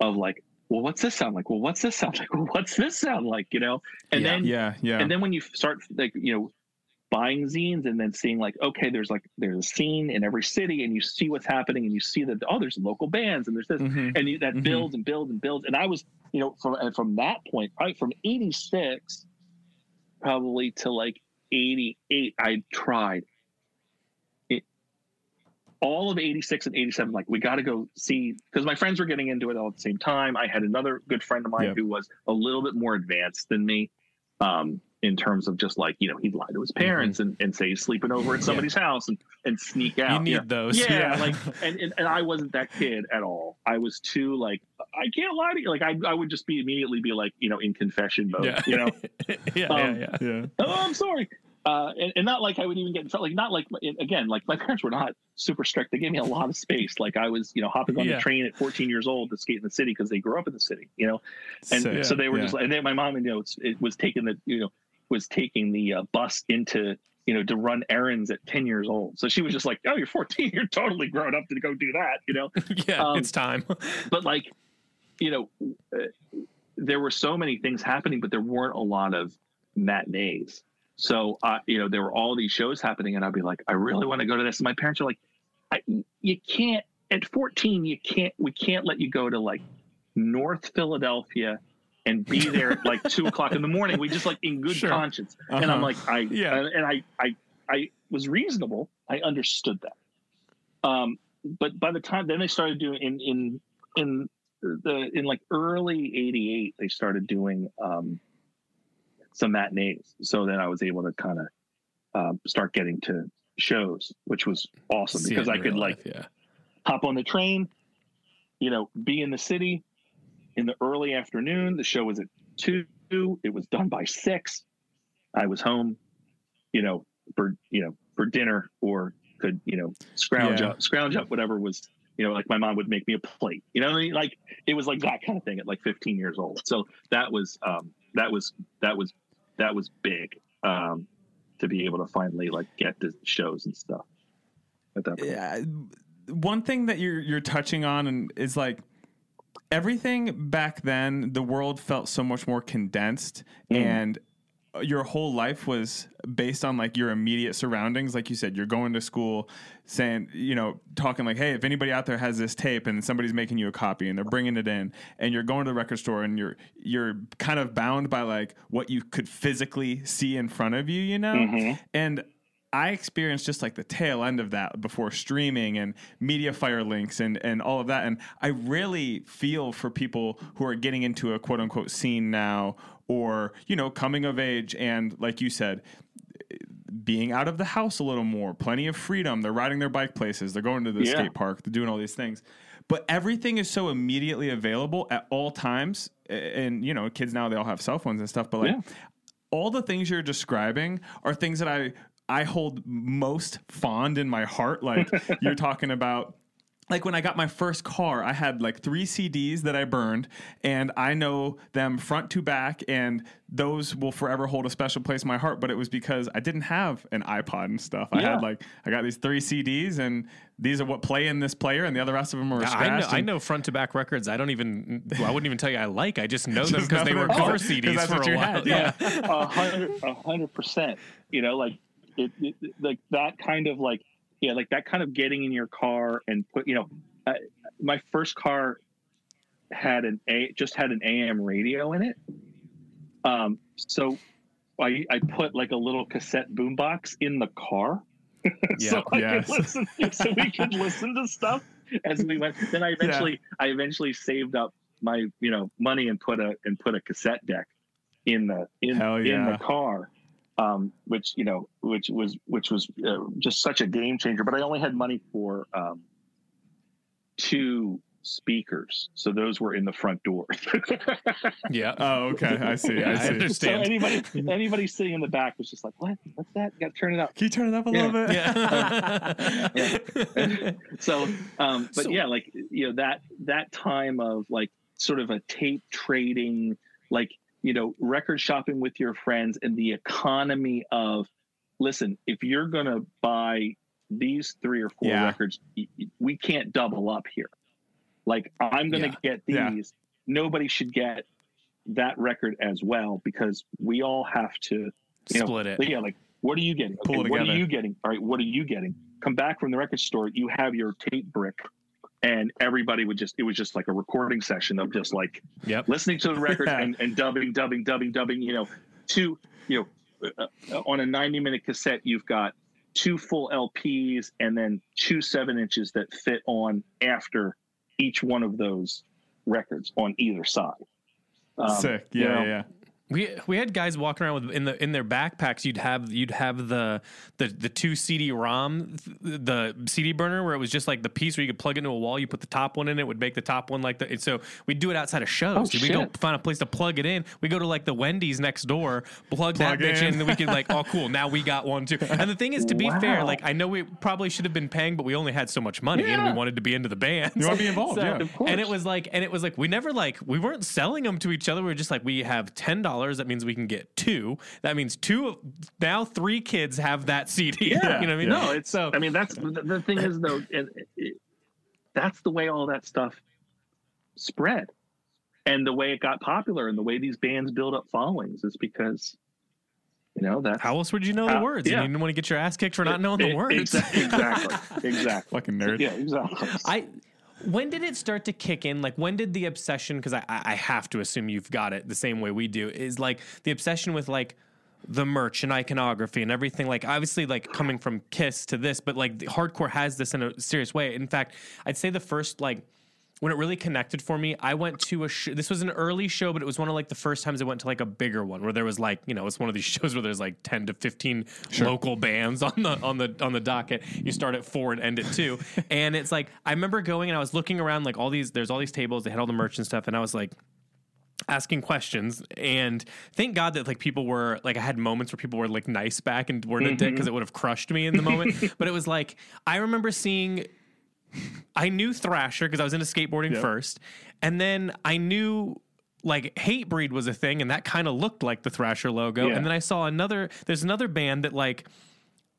of like well what's this sound like well what's this sound like well what's this sound like you know and Yeah. then yeah, yeah. and then when you start like you know buying zines and then seeing like okay there's like there's a scene in every city and you see what's happening and you see that oh there's local bands and there's this Mhm. and you, that Mhm. builds and builds and builds and i was you know from and from that point right from 86 probably to like 88 i tried it all of 86 and 87 like we got to go see because my friends were getting into it all at the same time i had another good friend of mine Yep. who was a little bit more advanced than me um in terms of just like you know he'd lie to his parents and, and say he's sleeping over at somebody's house and and sneak out You need know? those. yeah, Yeah. like and, and and I wasn't that kid at all. I was too like I can't lie to you. Like I I would just be immediately be like you know in confession mode. Yeah. You know, yeah, Um, yeah, yeah. yeah. oh I'm sorry. Uh, and, and not like I would even get in trouble. Like not like again, like my parents were not super strict. They gave me a lot of space. Like I was, you know, hopping on Yeah. the train at 14 years old to skate in the city because they grew up in the city. You know, and Sick. so they were Yeah. just like, and then my mom, and you know, it was taking the, you know, was taking the uh, bus into, you know, to run errands at 10 years old. So she was just like, oh, you're 14, you're totally grown up to go do that, you know? yeah, Um, it's time. But like, you know, uh, there were so many things happening, but there weren't a lot of matinees. So, uh, you know, there were all these shows happening, and I'd be like, I really want to go to this. And my parents are like, I, you can't, at 14, you can't, we can't let you go to like North Philadelphia and be there at like two o'clock in the morning. We just like in good Sure. conscience. And I'm Uh-huh. like, I, Yeah. and, I, I, I was reasonable. I understood that. Um, but by the time then they started doing in, in, in the, in like early 88, they started doing, um, some matinees. So then I was able to kind of, um, start getting to shows, which was awesome See because I could real like, yeah. hop on the train, you know, be in the city in the early afternoon. The show was at two. It was done by six. I was home, you know, for you know for dinner or could you know scrounge Yeah. up, scrounge up whatever was you know like my mom would make me a plate. You know, what I mean? like it was like that kind of thing at like 15 years old. So that was um, that was that was that was big um, to be able to finally like get to shows and stuff. At that point. yeah, one thing that you're you're touching on and is like everything back then the world felt so much more condensed and your whole life was based on like your immediate surroundings. Like you said you're going to school saying you know talking like hey if anybody out there has this tape and somebody's making you a copy and they're bringing it in and you're going to the record store and you're you're kind of bound by like what you could physically see in front of you you know? Mhm. and I experienced just like the tail end of that before streaming and MediaFire links and, and all of that. And I really feel for people who are getting into a quote unquote scene now or, you know, coming of age and, like you said, being out of the house a little more, plenty of freedom. They're riding their bike places, they're going to the Yeah. skate park, they're doing all these things. But everything is so immediately available at all times. And, you know, kids now, they all have cell phones and stuff. But like, Yeah. all the things you're describing are things that I I hold most fond in my heart. Like you're talking about like when I got my first car, I had like three CDs that I burned, and I know them front to back, and those will forever hold a special place in my heart. But it was because I didn't have an iPod and stuff. I had like I got these three CDs, and these are what play in this player, and the other rest of them are I know. I know front to back records. I don't even. Well, I wouldn't even tell you I like. I just know them because they were them. car Oh, 'cause CDs for a while. had, yeah. a hundred percent you know like it, it like that kind of like yeah like that kind of getting in your car and put you know I, my first car had an a just had an am radio in it. Um so i i put like a little cassette boombox in the car. So I yes. could listen, so we could listen to stuff as we went. Then I eventually, I eventually saved up my, you know, money and put a and put a cassette deck in the in Hell in the car, um, which you know, which was which was uh, just such a game changer. But I only had money for um, two speakers, so those were in the front door. yeah. Oh, okay. I see. Yeah, I I understand. so anybody anybody sitting in the back was just like, "What? What's that? Got to turn it up." Can you turn it up a Yeah. little bit? Yeah. so um but So- yeah like you know that that time of like sort of a tape trading like you know record shopping with your friends and the economy of listen if you're gonna buy these three or four Yeah. records we can't double up here like i'm gonna get these Yeah. nobody should get that record as well because we all have to you know, Split it. yeah, like what are you getting? Pull Okay, what are you getting? All right, what are you getting? Come back from the record store, you have your tape brick, and everybody would just it was just like a recording session of just like Yep. listening to the record and, and dubbing, dubbing, dubbing, dubbing. You know, two you know uh, uh, on a ninety minute cassette, you've got two full LPs and then two seven inches that fit on after each one of those records on either side. Um, Sick. you know, yeah, yeah. We we had guys walking around with in the in their backpacks. You'd have you'd have the the the two CD ROM, the CD burner where it was just like the piece where you could plug into a wall. You put the top one in, it would make the top one like the. And so we'd do it outside of shows. Oh, we go find a place to plug it in. We go to like the Wendy's next door, plug, Plug that bitch in. in, and then we could like, oh cool, now we got one too. And the thing is, to be fair, like I know we probably should have been paying, but we only had so much money, and we wanted to be into the band. You want to be involved? So- yeah. Of and it was like, and it was like, we never like, we weren't selling them to each other. We were just like, we have ten dollars. That means we can get two. That means two. Now three kids have that CD. Yeah. you know what I mean? No, it's so. I mean, that's the, the thing is though, and it, that's the way all that stuff spread, and the way it got popular, and the way these bands build up followings is because, you know, that. how else would you know the words? yeah. You didn't want to get your ass kicked for not knowing the words. Exactly, exactly, exactly. Fucking nerd. Yeah, exactly. I when did it start to kick in? Like when did the obsession? Because I, I have to assume you've got it the same way we do. Is like the obsession with like the merch and iconography and everything. Like obviously like coming from Kiss to this, but like hardcore has this in a serious way. In fact, I'd say the first like. When it really connected for me, I went to a show. This was an early show, but it was one of like the first times I went to like a bigger one where there was like you know it's one of these shows where there's like ten to fifteen local bands on the on the on the docket. You start at four and end at two, and it's like I remember going and I was looking around like all these there's all these tables they had all the merch and stuff, and I was like asking questions and thank god that like people were like i had moments where people were like nice back and weren't a mm-hmm. dick because it would have crushed me in the moment but it was like i remember seeing i knew thrasher because i was into skateboarding Yep. first and then i knew like hatebreed was a thing and that kind of looked like the thrasher logo Yeah. and then i saw another there's another band that like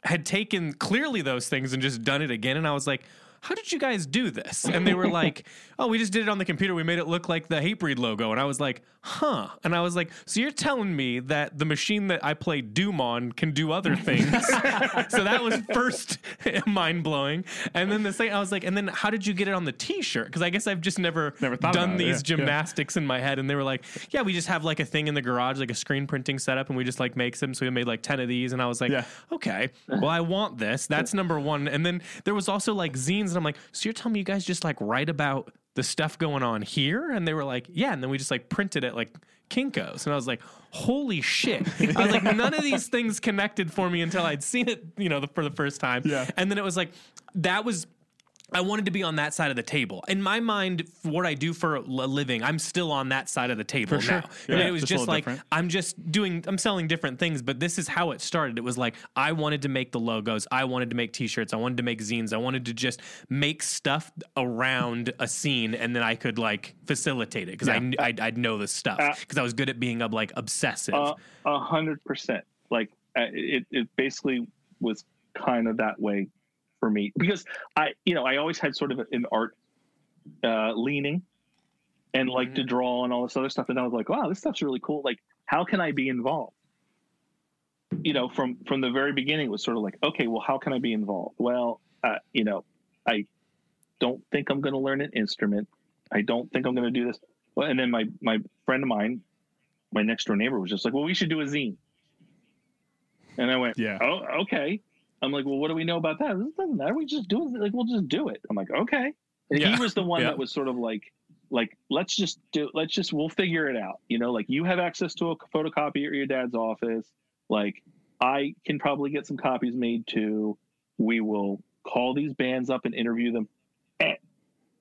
had taken clearly those things and just done it again. And I was like, how did you guys do this? And they were like, oh, we just did it on the computer. We made it look like the Hatebreed logo. And I was like, huh. And I was like, so you're telling me that the machine that I play Doom on can do other things? so that was first mind blowing. And then the second, I was like, and then how did you get it on the t shirt? Because I guess I've just never, Never thought done these yeah, yeah. gymnastics in my head. And they were like, yeah, we just have like a thing in the garage, like a screen printing setup, and we just like makes them. So we made like 10 of these. And I was like, Yeah. okay, well, I want this. That's number one. And then there was also like zines, and I'm like, so you're telling me you guys just like write about the stuff going on here? And they were like, yeah. And then we just like printed it like Kinkos. And I was like, holy shit. I was like, none of these things connected for me until I'd seen it, you know, the, for the first time. Yeah. And then it was like, that was I wanted to be on that side of the table. In my mind, what I do for a living, I'm still on that side of the table For sure. now. Yeah, it was just just like different. I'm just doing, I'm selling different things, but this is how it started. It was like I wanted to make the logos, I wanted to make T-shirts, I wanted to make zines, I wanted to just make stuff around a scene, and then I could like facilitate it because I kn- I'd, I'd know the stuff Uh, because I was good at being up like obsessive. Uh, A hundred percent. Like uh, it, it basically was kind of that way for me because I, you know, I always had sort of an art uh, leaning and like to draw and all this other stuff. And I was like, wow, this stuff's really cool. Like, how can I be involved? You know, from from the very beginning, it was sort of like, okay, well, how can I be involved? Well, uh, you know, I don't think I'm going to learn an instrument. I don't think I'm going to do this. Well, and then my my friend of mine, my next door neighbor, was just like, well, we should do a zine. And I went, Yeah. oh, okay. I'm like, well, what do we know about that? This doesn't matter. We just do it. Like, we'll just do it. I'm like, okay. And Yeah. he was the one Yeah. that was sort of like, like, let's just do, let's just, we'll figure it out. You know, like you have access to a photocopier at your dad's office. Like, I can probably get some copies made too. We will call these bands up and interview them. And,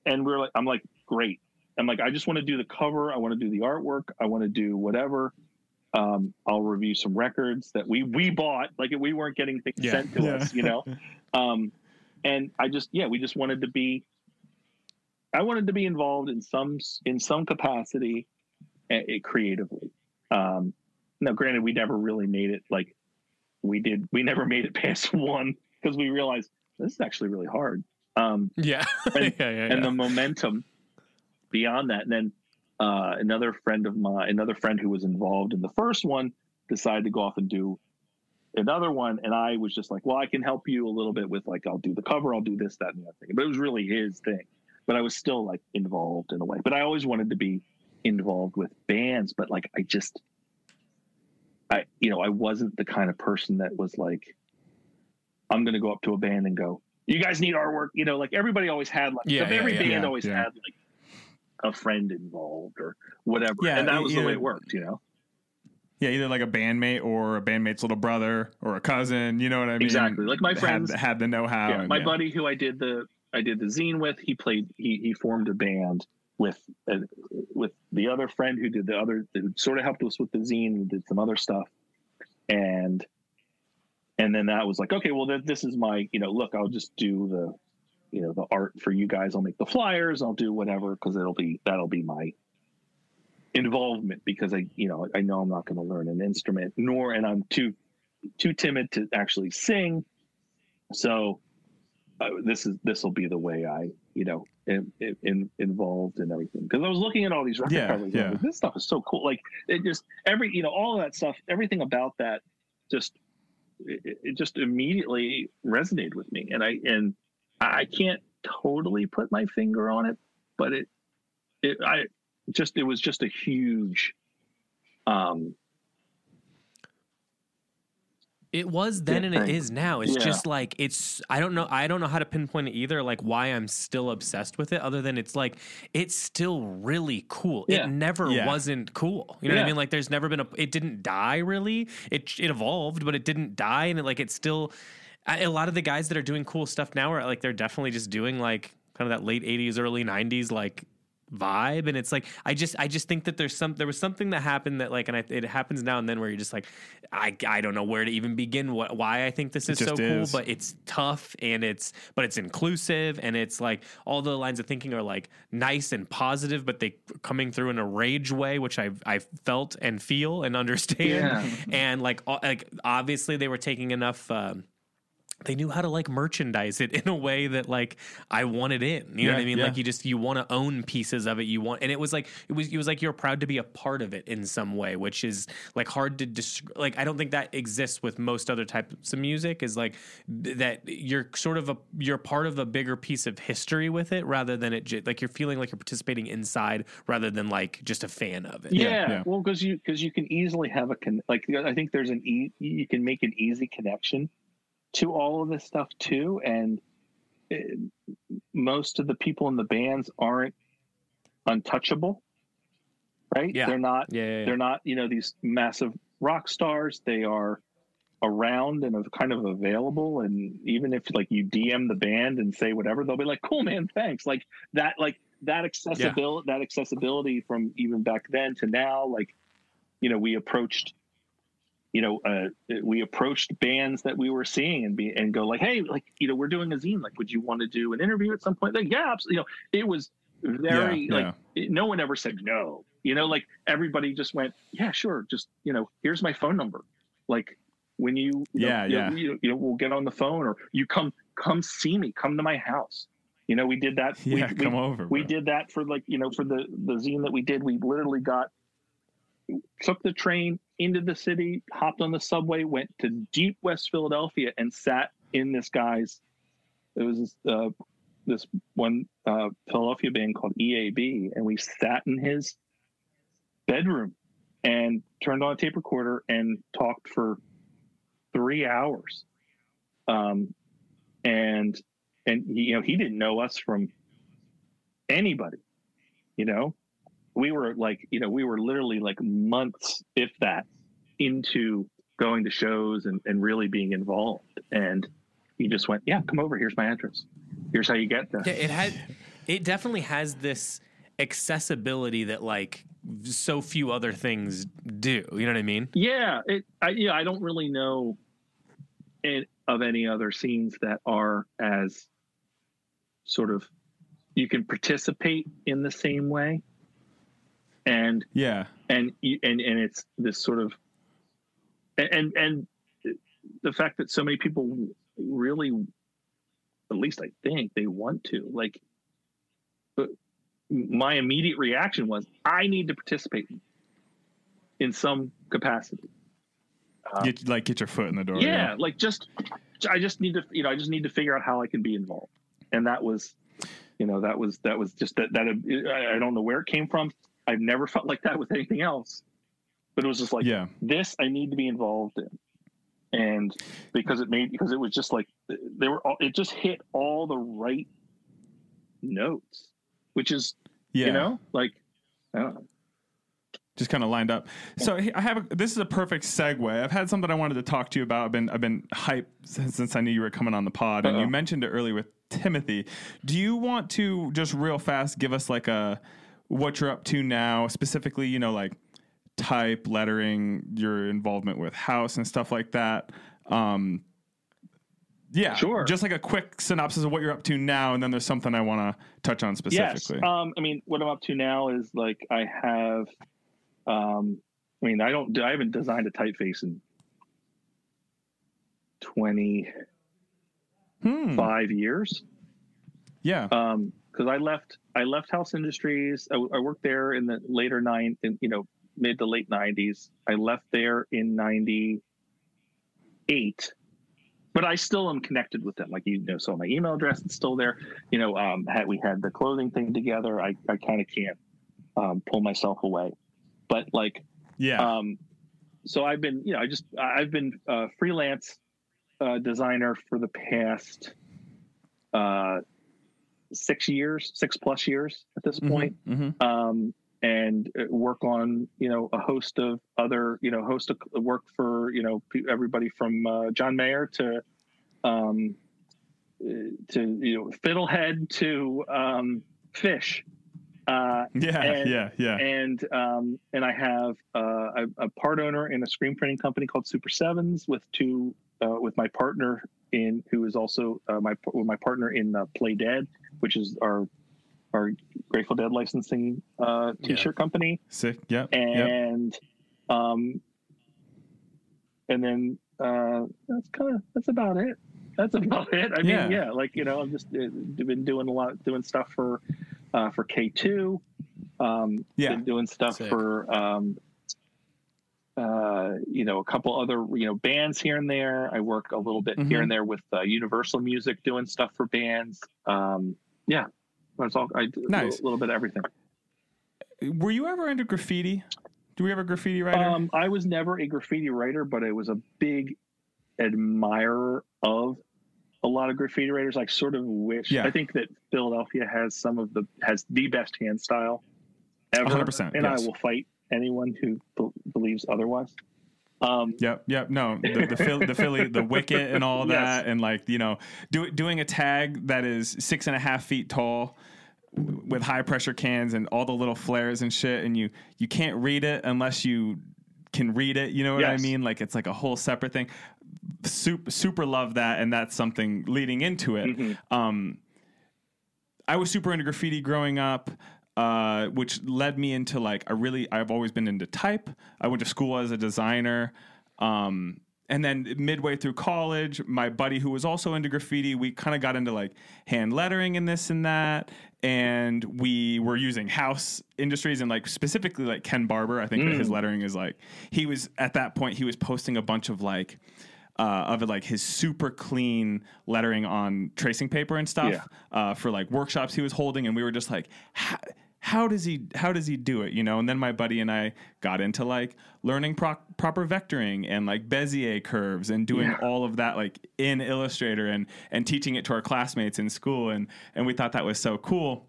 and we're like, I'm like, great. I'm like, I just want to do the cover. I want to do the artwork. I want to do whatever. Um, I'll review some records that we we bought. Like we weren't getting things Yeah. sent to Yeah. us, you know. Um, and I just yeah, we just wanted to be. I wanted to be involved in some in some capacity, uh, creatively. Um, now, granted, we never really made it like we did. We never made it past one because we realized this is actually really hard. Um, yeah. and- yeah, yeah, and the momentum beyond that. And then uh, another friend of mine, another friend who was involved in the first one, decided to go off and do another one. And I was just like, well, I can help you a little bit with like, I'll do the cover, I'll do this, that, and the other thing. But it was really his thing. But I was still like involved in a way. But I always wanted to be involved with bands. But like, I just, I, you know, I wasn't the kind of person that was like, I'm going to go up to a band and go, you guys need our work. You know, like everybody always had like, Yeah, yeah, every yeah, band always had like a friend involved or whatever. Yeah, and that was the way it worked, you know? Yeah, either like a bandmate or a bandmate's little brother or a cousin. You know what I mean? Exactly. Like my Had- friends- had, the know-how. yeah, my yeah. buddy who I did the I did the zine with, he played he he formed a band with uh, with the other friend who did the other who sort of helped us with the zine and did some other stuff, and and then that was like okay, well th- this is my you know look I'll just do the you know the art for you guys. I'll make the flyers. I'll do whatever because it'll be that'll be my involvement because I you know I know I'm not going to learn an instrument nor and I'm too too timid to actually sing. So uh, this is this will be the way I you know am, am, am involved in everything. Because I was looking at all these record Yeah, covers yeah. like, this stuff is so cool. Like it just every you know all of that stuff everything about that just it, it just immediately resonated with me. And I and I can't totally put my finger on it but it it I just it was just a huge um It was then and it is now. It's Yeah. just like it's I don't know I don't know how to pinpoint it either like why I'm still obsessed with it other than it's like it's still really cool. Yeah. It never Yeah. wasn't cool. You know what I mean? Like there's never been a it didn't die really. It it evolved but it didn't die and it like it's still a lot of the guys that are doing cool stuff now are like they're definitely just doing like kind of that late 80s early 90s like vibe. And it's like i just i just think that there's some there was something that happened that like and I, it happens now and then where you're just like i i don't know where to even begin what why i think this is so just cool but it's tough and it's but it's inclusive and it's like all the lines of thinking are like nice and positive but they coming through in a rage way which i i felt and feel and understand. And like like obviously they were taking enough um they knew how to like merchandise it in a way that like I wanted in. You know what I mean? yeah. Like you just you want to own pieces of it. You want, and it was like it was it was like you're proud to be a part of it in some way, which is like hard to describe. Like I don't think that exists with most other types of music. Is like that you're sort of a you're part of a bigger piece of history with it, rather than it ju- like you're feeling like you're participating inside, rather than like just a fan of it. yeah, yeah. well because you because you can easily have a con like i think there's an e you can make an easy connection to all of this stuff too and it, most of the people in the bands aren't untouchable right Yeah. they're not Yeah, yeah, yeah. they're not you know these massive rock stars they are around and of kind of available and even if like you dm the band and say whatever they'll be like cool man thanks like that like that accessibility that accessibility from even back then to now like you know we approached you know uh, we approached bands that we were seeing and be and go like hey like you know we're doing a zine like would you want to do an interview at some point like yeah absolutely. you know it was very Yeah, like yeah. it- no one ever said no you know like everybody just went yeah sure just you know here's my phone number like when you, you Yeah, know, you, yeah. know, you, you know we'll get on the phone or you come come see me come to my house you know we did that we, Yeah, we, come over. we did that for like you know for the the zine that we did we literally got took the train into the city hopped on the subway went to deep west philadelphia and sat in this guy's it was this, uh, this one uh, philadelphia band called eab and we sat in his bedroom and turned on a tape recorder and talked for three hours. Um, and and you know he didn't know us from anybody you know we were like you know we were literally like months if that into going to shows and, and really being involved and he just went yeah come over here's my address here's how you get there Yeah, it had it definitely has this accessibility that like so few other things do. You know what I mean? Yeah, it. I, yeah, I don't really know in, of any other scenes that are as sort of you can participate in the same way, and Yeah. and you- and and it's this sort of and and the fact that so many people really, at least I think they want to like. But my immediate reaction was, I need to participate in some capacity. Uh, Get like get your foot in the door. yeah, like just I just need to you know I just need to figure out how I can be involved, and that was, you know, that was that was just that that I don't know where it came from. I've never felt like that with anything else, but it was just like Yeah. this I need to be involved in, and because it made because it was just like they were all, it just hit all the right notes, which is Yeah. you know like I don't know. just kind of lined up. So I have a, this is a perfect segue. I've had something I wanted to talk to you about. I've been I've been hyped since, since I knew you were coming on the pod, and you mentioned it earlier with Timothy. Do you want to just real fast give us like a what you're up to now, specifically? You know, like type, lettering, your involvement with house and stuff like that. Um, yeah, Sure. Just like a quick synopsis of what you're up to now, and then there's something I want to touch on specifically. Yes. Um, I mean, what I'm up to now is like I have. Um, I mean, I don't. I haven't designed a typeface in 25 Hmm. years. Yeah. Um, because I left. I left House Industries. I, I worked there in the later nine. In, you know, mid to late '90s. I left there in '98. But I still am connected with them. Like you know, so my email address is still there. You know, um, had we had the clothing thing together, I, I kind of can't um, pull myself away. But like, yeah. um, so I've been, you know, I just I've been a freelance uh, designer for the past uh, six years, six plus years at this point Mhm. um, and uh, work on you know a host of other you know host of work for you know everybody from uh, John Mayer to um, uh, to you know Fiddlehead to um, Phish. Uh, Yeah, and- yeah, yeah. and um, and I have uh, a, a part owner in a screen printing company called Super Sevens with two uh, with my partner in who is also uh, my my partner in uh, Play Dead, which is our our Grateful Dead licensing uh, t-shirt company, Sick. Yep. yep. and um, and then uh, that's kind of that's about it. That's about it. I mean, Yeah. yeah, like you know, I've just uh, been doing a lot, doing stuff for uh, for K two. Um, Yeah. been doing stuff Sick. for um, uh, you know a couple other you know bands here and there. I work a little bit Mhm. here and there with uh, Universal Music, doing stuff for bands. Um, yeah, that's all. I do Nice. a little bit of everything. Were you ever into graffiti? Do we have a graffiti writer? Um, I was never a graffiti writer, but I was a big admirer of a lot of graffiti writers. I sort of wish. Yeah. I think that Philadelphia has some of the has the best hand style ever, 100%, and yes. I will fight anyone who b- believes otherwise. Um, Yep, yep. No, the the, Philly, the Philly, the wicket, and all Yes. that, and like you know, do, doing a tag that is six and a half feet tall with high pressure cans and all the little flares and shit, and you you can't read it unless you can read it. You know what I mean? Like it's like a whole separate thing. Super super love that, and that's something leading into it. Mm-hmm. Um, I was super into graffiti growing up, uh, which led me into like I really I've always been into type. I went to school as a designer. Um, and then midway through college, my buddy who was also into graffiti, we kind of got into like hand lettering and this and that. And we were using house industries and like specifically like Ken Barber. I think that his lettering is like he was at that point he was posting a bunch of like uh, of it, like his super clean lettering on tracing paper and stuff Yeah. uh, for like workshops he was holding, and we were just like, how, does he how does he do it, you know? And then my buddy and I got into like learning pro- proper vectoring and like Bezier curves and doing all of that like in Illustrator and and teaching it to our classmates in school, and and we thought that was so cool.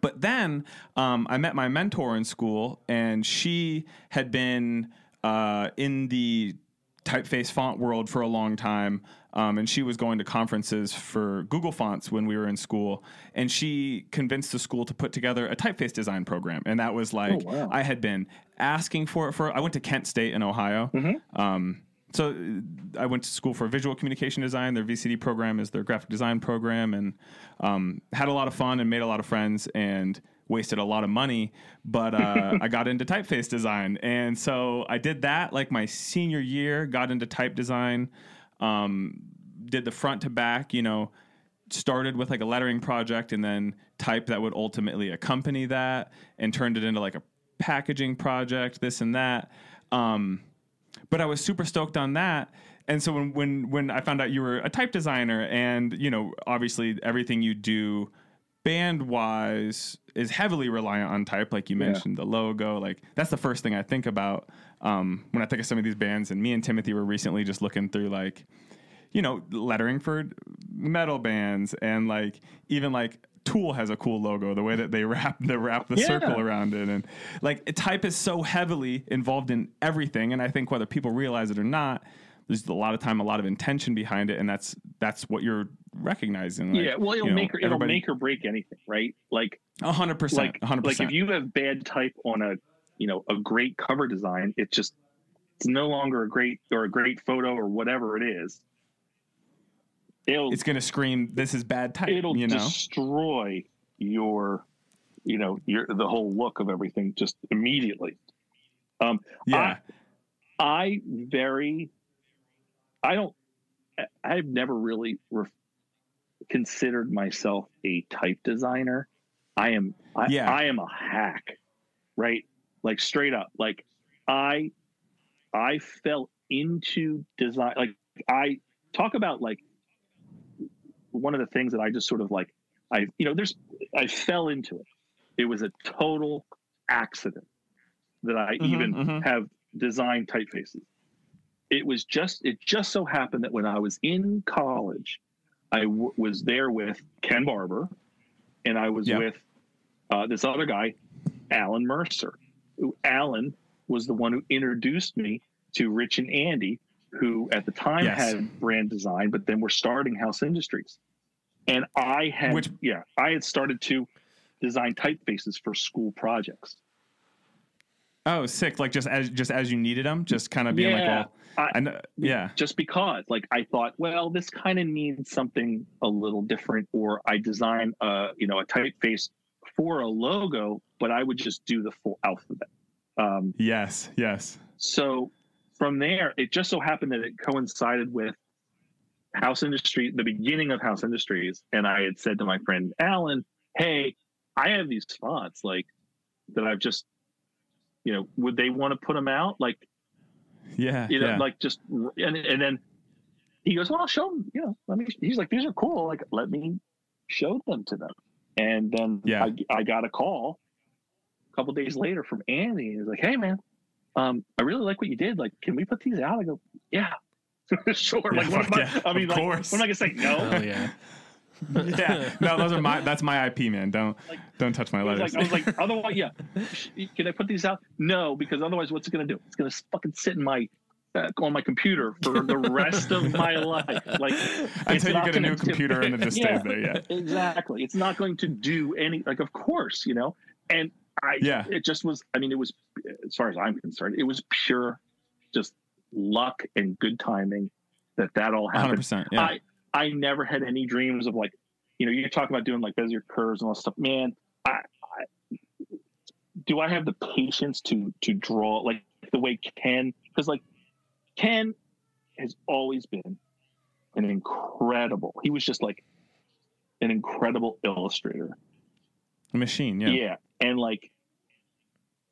But then um, I met my mentor in school, and she had been uh, in the typeface font world for a long time. Um, and she was going to conferences for Google Fonts when we were in school. And she convinced the school to put together a typeface design program. And that was like, wow. I had been asking for it for, I went to Kent State in Ohio. Um, so uh, I went to school for visual communication design. Their VCD program is their graphic design program, and um, had a lot of fun and made a lot of friends and wasted a lot of money. But uh, I got into typeface design, and so I did that like my senior year. Got into type design, um, did the front to back. You know, started with like a lettering project, and then type that would ultimately accompany that, and turned it into like a packaging project. This and that. Um, but I was super stoked on that. And so when when when I found out you were a type designer, and you know, obviously everything you do band wise is heavily reliant on type, like you mentioned, the logo. Like that's the first thing I think about um, when I think of some of these bands. And me and Timothy were recently just looking through like, you know, lettering for metal bands, and like even like Tool has a cool logo. The way that they wrap they wrap the Yeah. circle around it, and like type is so heavily involved in everything. And I think whether people realize it or not, there's a lot of time, a lot of intention behind it, and that's that's what you're recognizing. Like, yeah, well, it'll you know, make it'll everybody- make or break anything, right? Like a hundred percent, hundred like if you have bad type on a you know a great cover design, it just it's no longer a great or a great photo or whatever it is. It'll it's gonna scream, "This is bad type." it'll you know, destroy your you know your the whole look of everything just immediately. Um, yeah, I very, I don't, I've never really ref- considered myself a type designer. I am, I, Yeah. I am a hack, right? Like straight up, like I, I fell into design. Like I talk about like one of the things that I just sort of like, I, you know, there's, I fell into it. It was a total accident that I Mhm, even mhm. have designed typefaces. It was just it just so happened that when I was in college, I w- was there with Ken Barber, and I was Yeah. with uh, this other guy, Alan Mercer. Who Alan was the one who introduced me to Rich and Andy, who at the time Yes. had brand design, but then were starting House Industries. And I had, Which- yeah, I had started to design typefaces for school projects. Oh, sick. Like just as just as you needed them, just kind of being Yeah, like, well, I- I know, yeah, just because like i thought well this kind of needs something a little different or i design a you know a typeface for a logo but i would just do the full alphabet. Um, yes, yes, so from there it just so happened that it coincided with house industry the beginning of house industries and i had said to my friend alan hey i have these fonts like that i've just you know would they want to put them out like yeah, you know, yeah. like just and and then he goes, "Well, I'll show them." You know, let me. He's like, "These are cool. Like, let me show them to them." And then Yeah. I, I got a call a couple days later from Andy. He's like, "Hey, man, um, I really like what you did. Like, can we put these out?" I go, "Yeah." sure. Yeah, like, what am I? yeah, I mean, like, course. what am I gonna say? No. Oh yeah. yeah. No, those are my that's my IP, man. Don't Like- don't touch my letters. like, I was like, otherwise, yeah. Can I put these out? No, because otherwise, what's it gonna do? It's gonna fucking sit in my uh, on my computer for the rest of my life. Like Until you get a new do- computer and it just Yeah. stays there. Yeah. exactly. It's not going to do any like of course, you know. And I Yeah. it just was I mean it was as far as I'm concerned, it was pure just luck and good timing that that all happened. 100%. Yeah. I I never had any dreams of like, you know, you talk about doing like Bezier curves and all that stuff. Man, I, I do I have the patience to to draw like the way Ken because like Ken has always been an incredible. He was just like an incredible illustrator. A machine. Yeah. Yeah. And like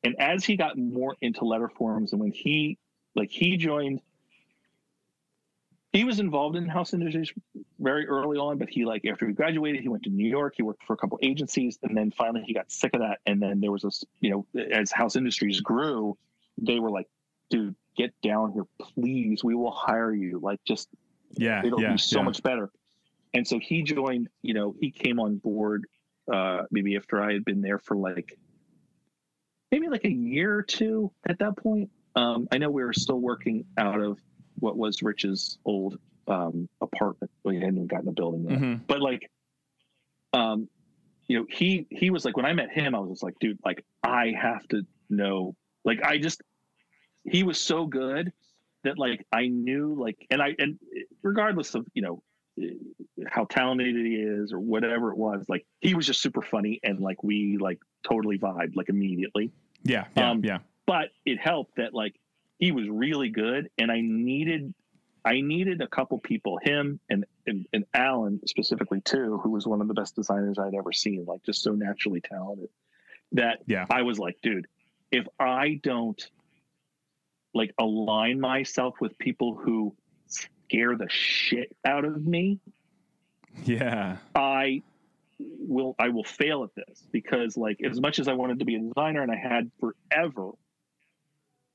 and as he got more into letter forms and when he like he joined he was involved in house industries very early on, but he like after he graduated, he went to New York. He worked for a couple agencies, and then finally he got sick of that. And then there was this, you know, as house industries grew, they were like, "Dude, get down here, please. We will hire you. Like, just Yeah. it'll yeah, be so yeah. much better." And so he joined. You know, he came on board uh, maybe after I had been there for like maybe like a year or two at that point. Um, I know we were still working out of what was Rich's old um, apartment. We hadn't even gotten a building yet, Mhm. but like, um, you know, he he was like when I met him, I was just like, dude, like I have to know. Like I just, he was so good that like I knew like, and I and regardless of you know how talented he is or whatever it was, like he was just super funny and like we like totally vibed like immediately Yeah. Yeah. Um, yeah. but it helped that like he was really good and i needed i needed a couple people him and, and and alan specifically too who was one of the best designers i'd ever seen like just so naturally talented that Yeah. i was like dude if i don't like align myself with people who scare the shit out of me Yeah. I will I will fail at this because like as much as I wanted to be a designer and I had forever,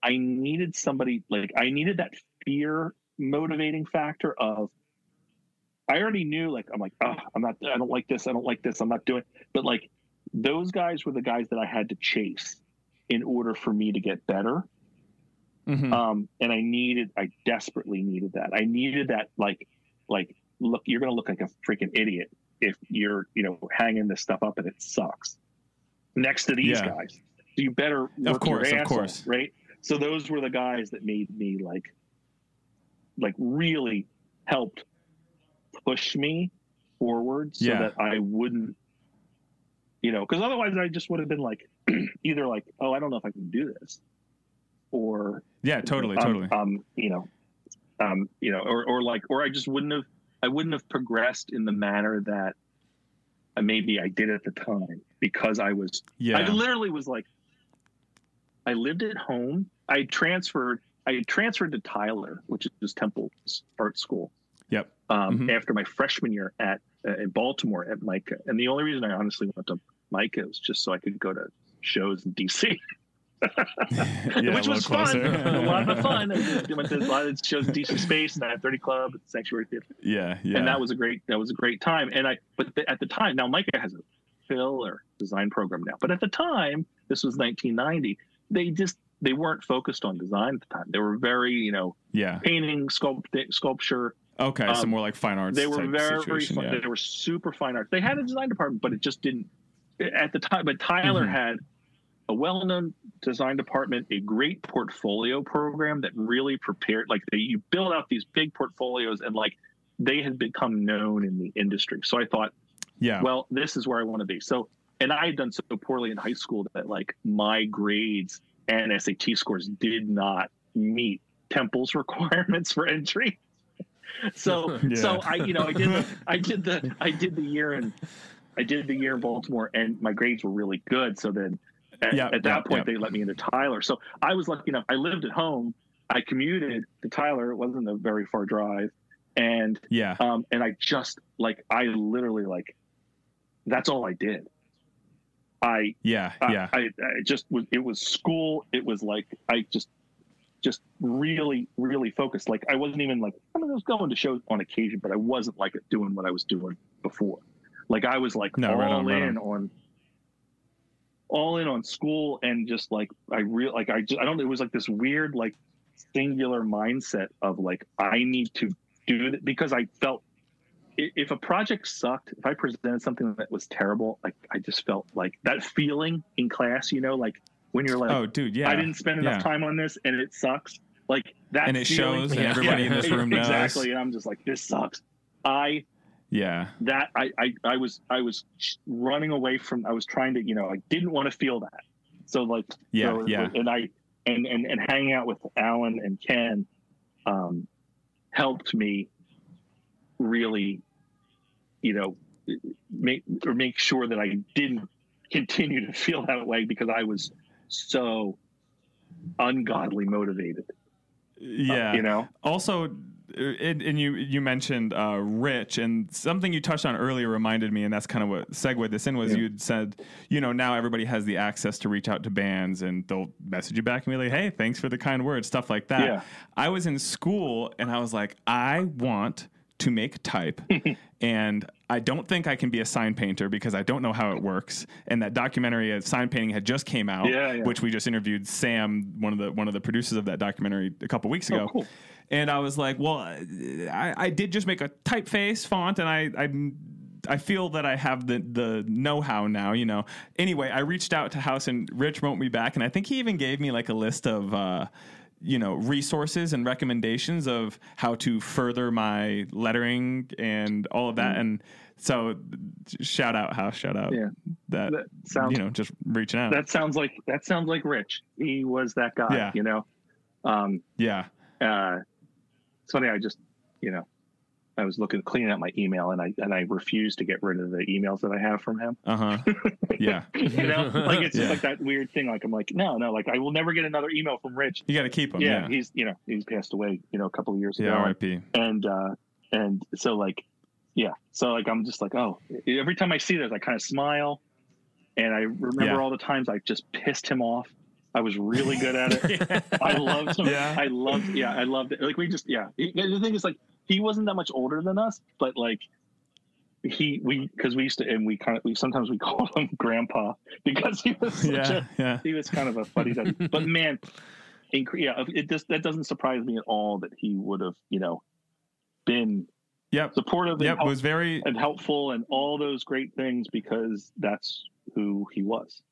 I needed somebody like I needed that fear motivating factor of I already knew like I'm like oh I'm not I don't like this I don't like this I'm not doing but like those guys were the guys that I had to chase in order for me to get better Mhm. um, and I needed, I desperately needed that. I needed that, like, like, look, you're gonna look like a freaking idiot if you're, you know, hanging this stuff up and it sucks next to these Yeah. guys. You better work course, of course. right? So those were the guys that made me like, like really helped push me forward so Yeah. that I wouldn't, you know, because otherwise I just would have been like, either like, oh, I don't know if I can do this, or Yeah. Totally. um, Totally. Um, you know, um, you know, or or like, or I just wouldn't have, I wouldn't have progressed in the manner that maybe I did at the time because I was, yeah. I literally was like, I lived at home. I transferred, I transferred to Tyler, which is Temple's art school, Yep. um, Mhm. after my freshman year at uh, in Baltimore at MICA. And the only reason I honestly went to MICA was just so I could go to shows in DC. yeah, which was little fun. a lot of fun. I went to a lot of shows in DC Space, 930 Club, Sanctuary Theater, yeah. Yeah. and that was a great that was a great time. And I, but the, at the time, now MICA has a filler design program now, but at the time, this was 1990. They just they weren't focused on design at the time. They were very you know yeah. painting, sculpt, sculpture. Okay. so um, more like fine arts. They were very fun. Yeah. They were super fine arts. They had a design department, but it just didn't at the time. But Tyler Mhm. had a well-known design department, a great portfolio program that really prepared. Like they, you build out these big portfolios, and like they had become known in the industry. So I thought, Yeah. well, this is where I want to be. So, and I had done so poorly in high school that like my grades and SAT scores did not meet Temple's requirements for entry. So, Yeah. so I, you know, I did, the, I did the, I did the year in, I did the year in Baltimore, and my grades were really good. So then, at, Yeah, at that yeah, point, yeah. they let me into Tyler. So I was lucky enough. I lived at home. I commuted to Tyler. It wasn't a very far drive, and yeah. um, and I just like I literally like that's all I did. I Yeah. I, Yeah. I, I just was it was school. It was like I just just really really focused. Like I wasn't even like I mean I was going to shows on occasion, but I wasn't like doing what I was doing before. Like I was like No, all right on, right in on. all in on school and just like I real like I just I don't it was like this weird like singular mindset of like I need to do it because I felt if a project sucked, if I presented something that was terrible, like I just felt like that feeling in class, you know, like when you're like, oh, dude, yeah. I didn't spend enough yeah. time on this and it sucks. Like that, And it feeling- shows, and Yeah. everybody in this room knows. exactly. And I'm just like, this sucks. I Yeah. that I, I I was I was running away from. I was trying to, you know, I didn't want to feel that. So like, Yeah, so- yeah. and I and and and hanging out with Alan and Ken, um, helped me really, you know, make or make sure that I didn't continue to feel that way because I was so ungodly motivated. Yeah. you know. also uh, and, and you you mentioned uh, rich and something you touched on earlier reminded me and that's kind of what segued this in was Yeah. you'd said you know now everybody has the access to reach out to bands and they'll message you back and be like hey thanks for the kind words stuff like that Yeah. i was in school and i was like i want to make type and I don't think I can be a sign painter because I don't know how it works. And that documentary of sign painting had just came out, Yeah, yeah. which we just interviewed Sam, one of the one of the producers of that documentary, a couple weeks ago. Oh, cool. And I was like, well, I, I did just make a typeface font, and I I I feel that I have the the know how now. You know. Anyway, I reached out to House, and Rich wrote me back, and I think he even gave me like a list of. Uh, you know resources and recommendations of how to further my lettering and all of that and so shout out house shout out. Yeah. that, That sounds you know just reaching out that sounds like that sounds like Rich. He was that guy, Yeah. you know. Um, yeah uh, it's funny. I just, you know, I was looking cleaning out my email, and I and I refused to get rid of the emails that I have from him. uh-huh yeah You know, like it's Yeah. just like that weird thing. Like I'm like, no, no, like I will never get another email from Rich. you got to keep them yeah, yeah he's you know he's passed away, you know, a couple of years yeah ago, rip and uh, and so like, yeah, so like I'm just like, oh, every time I see this, I kind of smile, and I remember Yeah. all the times I just pissed him off. I was really good at it. I loved him. Yeah. I loved, yeah, I loved it. Like we just, yeah. The thing is, like, he wasn't that much older than us, but like, he, we, because we used to, and we kind of, we sometimes we called him Grandpa because he was such yeah a, yeah he was kind of a funny guy. But man, yeah, it just that doesn't surprise me at all that he would have, you know, been yep supportive yep help- was very and helpful and all those great things because that's who he was.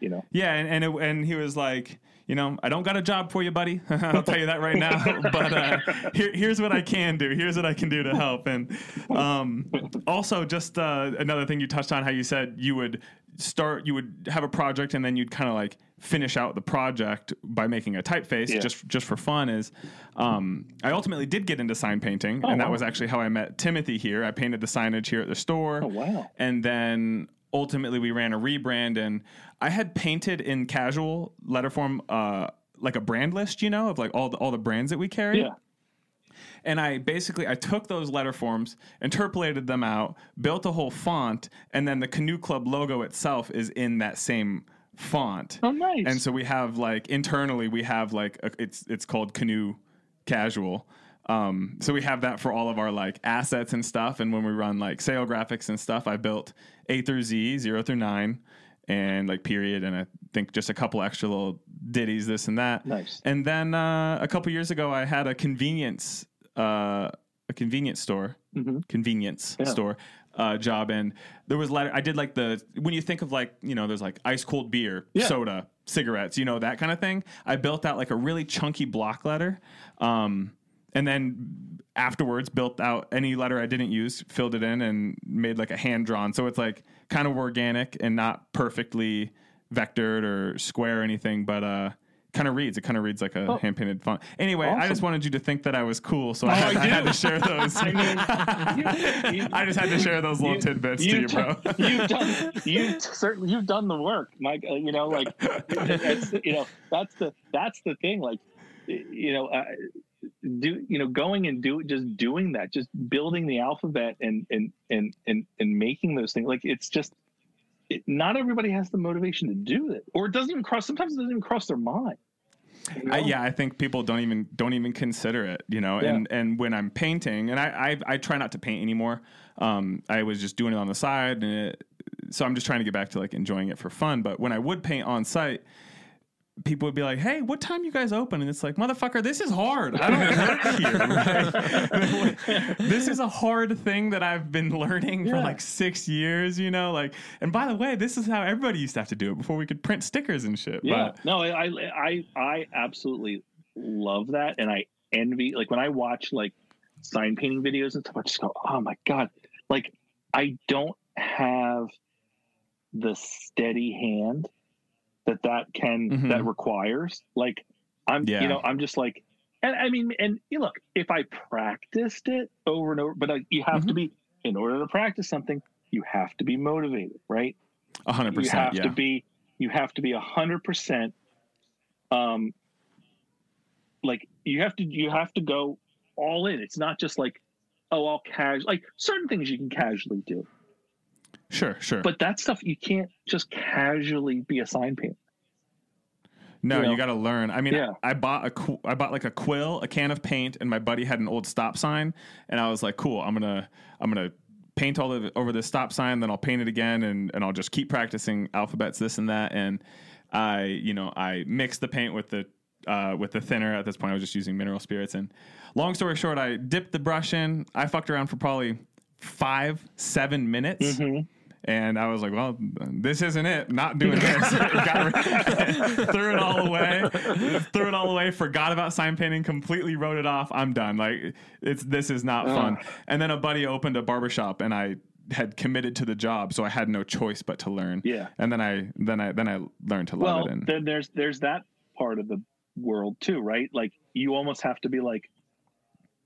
You know. Yeah, and and, it, and he was like, you know, I don't got a job for you, buddy. I'll tell you that right now. but uh, here, here's what I can do. Here's what I can do to help. And um, also, just uh, another thing you touched on, how you said you would start, you would have a project, and then you'd kind of like finish out the project by making a typeface Yeah. just just for fun. Is um, I ultimately did get into sign painting, and that wow. was actually how I met Timothy here. I painted the signage here at the store Oh wow. and then ultimately we ran a rebrand and i had painted in casual letter form uh like a brand list you know of like all the all the brands that we carry Yeah. and i basically i took those letter forms interpolated them out built a whole font and then the canoe club logo itself is in that same font Oh nice. and so we have like internally we have like a, it's it's called canoe casual um, so we have that for all of our like assets and stuff and when we run like sale graphics and stuff i built a through z zero through nine and like period and i think just a couple extra little ditties this and that Nice. and then uh, a couple years ago i had a convenience uh, a convenience store Mhm. convenience Yeah. store uh, job and there was letter i did like the when you think of like you know there's like ice cold beer Yeah. soda cigarettes you know that kind of thing i built out like a really chunky block letter um, and then afterwards built out any letter i didn't use filled it in and made like a hand drawn so it's like kind of organic and not perfectly vectored or square or anything but uh kind of reads it kind of reads like a Oh. hand painted font anyway i just wanted you to think that i was cool so I, Oh, had, I I had to share those you- you- I just had to share those little You- tidbits to you, bro. you've done you've certainly you've done the work, Mike. Uh, you know, like you know that's the that's the thing. Like you know, uh, do you know going and do just doing that, just building the alphabet and and and and and making those things. Like it's just it, not everybody has the motivation to do it, or it doesn't even cross. Sometimes it doesn't even cross their mind. you I, yeah, I think people don't even don't even consider it, you know. Yeah. And and when I'm painting, and I I, I try not to paint anymore. Um, I was just doing it on the side, and it, so I'm just trying to get back to like enjoying it for fun. But when I would paint on site, people would be like, "Hey, what time you guys open?" And it's like, "Motherfucker, this is hard. I don't work here. this is a hard thing that I've been learning for Yeah. like six years. You know, like. And by the way, this is how everybody used to have to do it before we could print stickers and shit. Yeah, But no, I, I, I absolutely love that, and I envy. Like when I watch like sign painting videos and stuff, I just go, "Oh my god!" Like I don't have the steady hand that that can Mhm. that requires. Like I'm, Yeah. you know, I'm just like, and I mean, and you look, if I practiced it over and over, but I, you have to be in order to practice something, you have to be motivated, right? a hundred you have Yeah. to be you have to be a hundred percent um like you have to you have to go all in it's not just like oh i'll casual like certain things you can casually do Sure. Sure. but that stuff you can't just casually be a sign painter No, you you, got to learn. I mean, Yeah. I bought a qu- I bought like a quill, a can of paint, and my buddy had an old stop sign, and I was like, "Cool, I'm gonna I'm gonna paint all of over this stop sign, then I'll paint it again, and and I'll just keep practicing alphabets, this and that." And I, you know, I mixed the paint with the uh, with the thinner. At this point, I was just using mineral spirits. And long story short, I dipped the brush in. I fucked around for probably five, seven minutes. And I was like, well, this isn't it. Not doing this. Rid- threw it all away. Threw it all away. Forgot about sign painting. Completely wrote it off. I'm done. Like it's this is not fun. Ah. And then a buddy opened a barbershop, and I had committed to the job, so I had no choice but to learn. Yeah. And then I then I then I learned to love it. And then there's there's that part of the world too right like you almost have to be like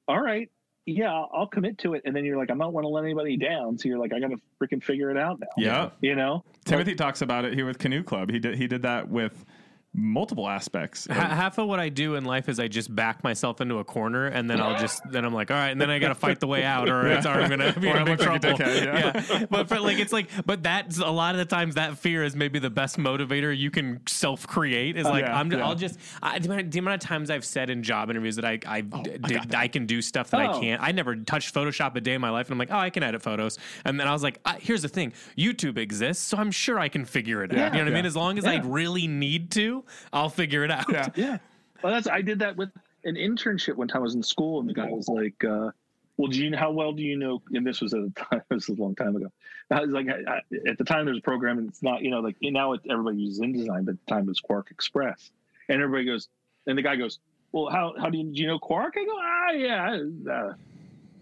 all right yeah I'll- commit to it and then you're like i'm not want to let anybody down so you're like i gotta freaking figure it out now yeah. you know Timothy talks about it here with Canoe Club. He did he did that with multiple aspects. Ha- half of what I do in life is I just back myself into a corner, and then I'll just then I'm like, all right, and then I got to fight the way out, or it's or I'm gonna be in I big trouble. dickhead, yeah. yeah, but for like it's like, but that's a lot of the times that fear is maybe the best motivator you can self create. Is like Yeah, I'm yeah. I'll just I, the amount of times I've said in job interviews that I I oh, I, d- did, I, can do stuff that I Oh. can't. I never touched Photoshop a day in my life, and I'm like, oh, I can edit photos, and then I was like, I, here's the thing, YouTube exists, so I'm sure I can figure it out. You know what I mean? As long as I really need to, I'll figure it out. yeah. Yeah. Well, that's I did that with an internship one time. I was in school, and the guy was like, uh, "Well, do you how well do you know?" And this was at a time. This was a long time ago. I was like, I, I, at the time, there's a program, and it's not, you know, like now it, everybody uses InDesign, but at the time it was QuarkXPress, and everybody goes, and the guy goes, "Well, how how do you, do you know Quark?" I go, "Ah, yeah, I, uh,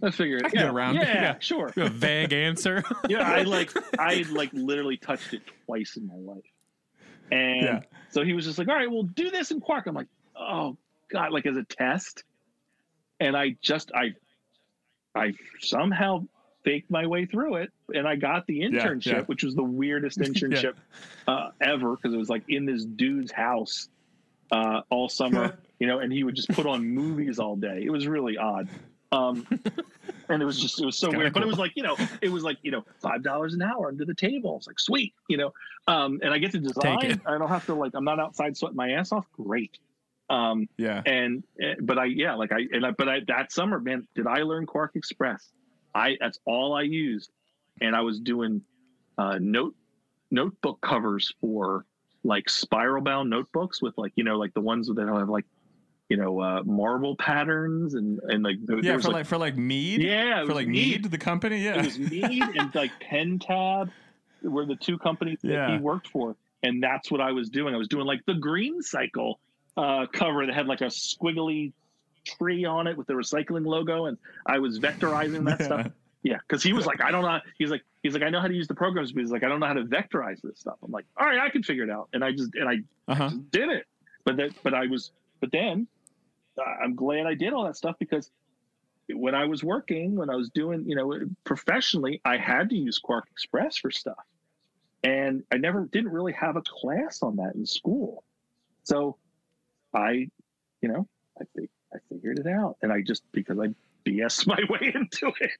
I figured, I can yeah, get around. Yeah, Yeah. sure. A vague answer. yeah, I like I like literally touched it twice in my life. And Yeah. so he was just like, all right, we'll do this in Quark. I'm like, oh God, like as a test. And I just I I somehow faked my way through it and I got the internship, yeah. which was the weirdest internship uh, ever because it was like in this dude's house uh, all summer, you know, and he would just put on movies all day. It was really odd. Um, and it was just it was so weird, but it was like you know it was like you know five dollars an hour under the table. It's like sweet, you know, um, and I get to design. I don't have to like I'm not outside sweating my ass off. Great. Um, Yeah. and eh, but I yeah like I and I, but I that summer man did I learn QuarkXPress? I that's all I used, and I was doing uh, note notebook covers for like spiral bound notebooks with like you know like the ones that have like you know uh, marble patterns and and like there Yeah, was, for like, for like Mead. yeah for like Mead. Mead, the company. Yeah. It was Mead and like Pen-Tab were the two companies that Yeah. he worked for. And that's what I was doing. I was doing like the green cycle uh, cover that had like a squiggly tree on it with the recycling logo. And I was vectorizing that Yeah. stuff. Yeah. Cause he was like, I don't know. He's like, he's like, I know how to use the programs, but he's like, I don't know how to vectorize this stuff. I'm like, all right, I can figure it out. And I just, and I Uh-huh. just did it. But that, but I was, but then I'm glad I did all that stuff because when I was working, when I was doing, you know, professionally, I had to use QuarkXPress for stuff. And I never didn't really have a class on that in school. So I, you know, I think I figured it out. And I just because I BS my way into it.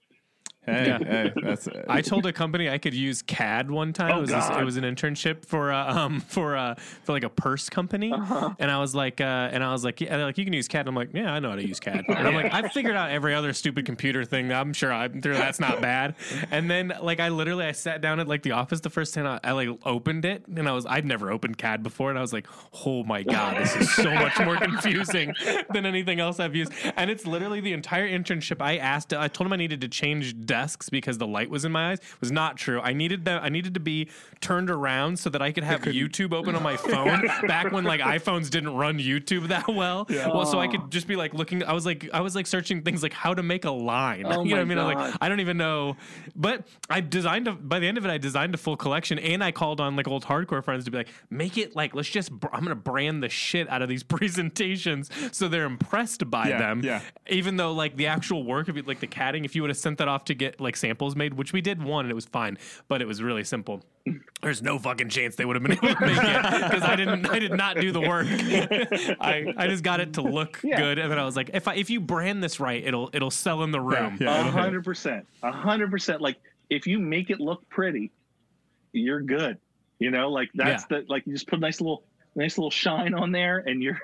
Hey, hey, that's I told a company I could use CAD one time. Oh, it was this, it was an internship for uh, um for uh for like a purse company, Uh-huh. and I was like uh and I was like yeah like you can use CAD. And I'm like yeah I know how to use CAD. And I'm like I've figured out every other stupid computer thing. I'm sure I'm sure that's not bad. And then like I literally I sat down at like the office the first time I, I like opened it and I was I'd never opened CAD before and I was like oh my god this is so much more confusing than anything else I've used. And it's literally the entire internship. I asked I told him I needed to change desks because the light was in my eyes. Was not true. I needed that I needed to be turned around so that I could have YouTube open on my phone back when like iPhones didn't run YouTube that well. Well, so I could just be like looking I was like I was like searching things like how to make a line. Oh you know what I mean? I'm like I don't even know. But I designed a, by the end of it I designed a full collection and I called on like old hardcore friends to be like make it like let's just br- I'm going to brand the shit out of these presentations so they're impressed by Yeah, them. yeah. Even though like the actual work of it like the catting if you would have sent that off to get like samples made, which we did one and it was fine, but it was really simple. There's no fucking chance they would have been able to make it because I didn't. I did not do the work. I, I just got it to look Yeah. good, and then I was like, if I, if you brand this right, it'll it'll sell in the room. yeah. A hundred percent. A hundred percent. Like if you make it look pretty, you're good. You know, like that's the like you just put a nice little nice little shine on there and you're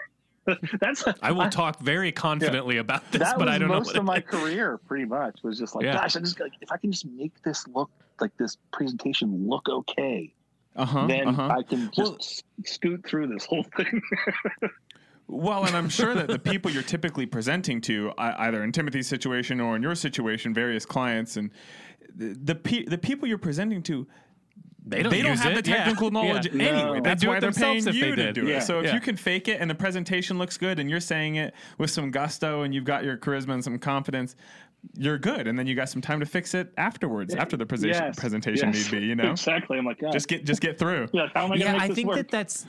that's I will talk very confidently about this, but I don't know. most of my career pretty much was just like Yeah. gosh i just like if i can just make this look like this presentation look okay Uh huh. then uh huh. i can just Well- scoot through this whole thing Well, and I'm sure that the people you're typically presenting to, either in Timothy's situation or in your situation, various clients, and the the, pe- the people you're presenting to, They don't, they don't have it. the Yeah. technical knowledge Yeah. anyway. No. That's They do why it they're paying you they to do Yeah. it. So if Yeah. you can fake it and the presentation looks good and you're saying it with some gusto and you've got your charisma and some confidence, you're good. And then you got some time to fix it afterwards, after the presentation Yes. presentation Yes. need be. You know, exactly i'm like God. just get just get through. yeah how am i gonna yeah, make I this think work that that's,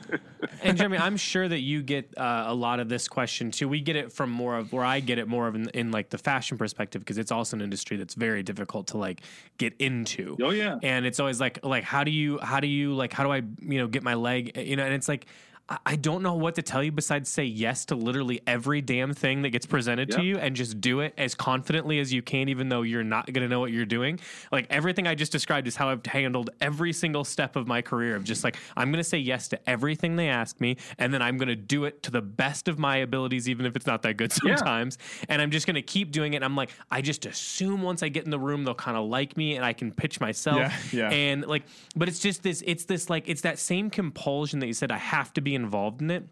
and Jeremy, I'm sure that you get uh, a lot of this question too. We get it from more of where I get it more of in, in like the fashion perspective because it's also an industry that's very difficult to like get into. oh yeah and it's always like like how do you how do you like how do I you know get my leg you know and it's like I- I don't know what to tell you besides say yes to literally every damn thing that gets presented to you and just do it as confidently as you can, even though you're not going to know what you're doing. Like everything I just described is how I've handled every single step of my career of just like, I'm going to say yes to everything they ask me, and then I'm going to do it to the best of my abilities, even if it's not that good Yeah. sometimes. And I'm just going to keep doing it. And I'm like, I just assume once I get in the room, they'll kind of like me and I can pitch myself. Yeah, yeah. And like, but it's just this, it's this like, it's that same compulsion that you said, I have to be involved in it.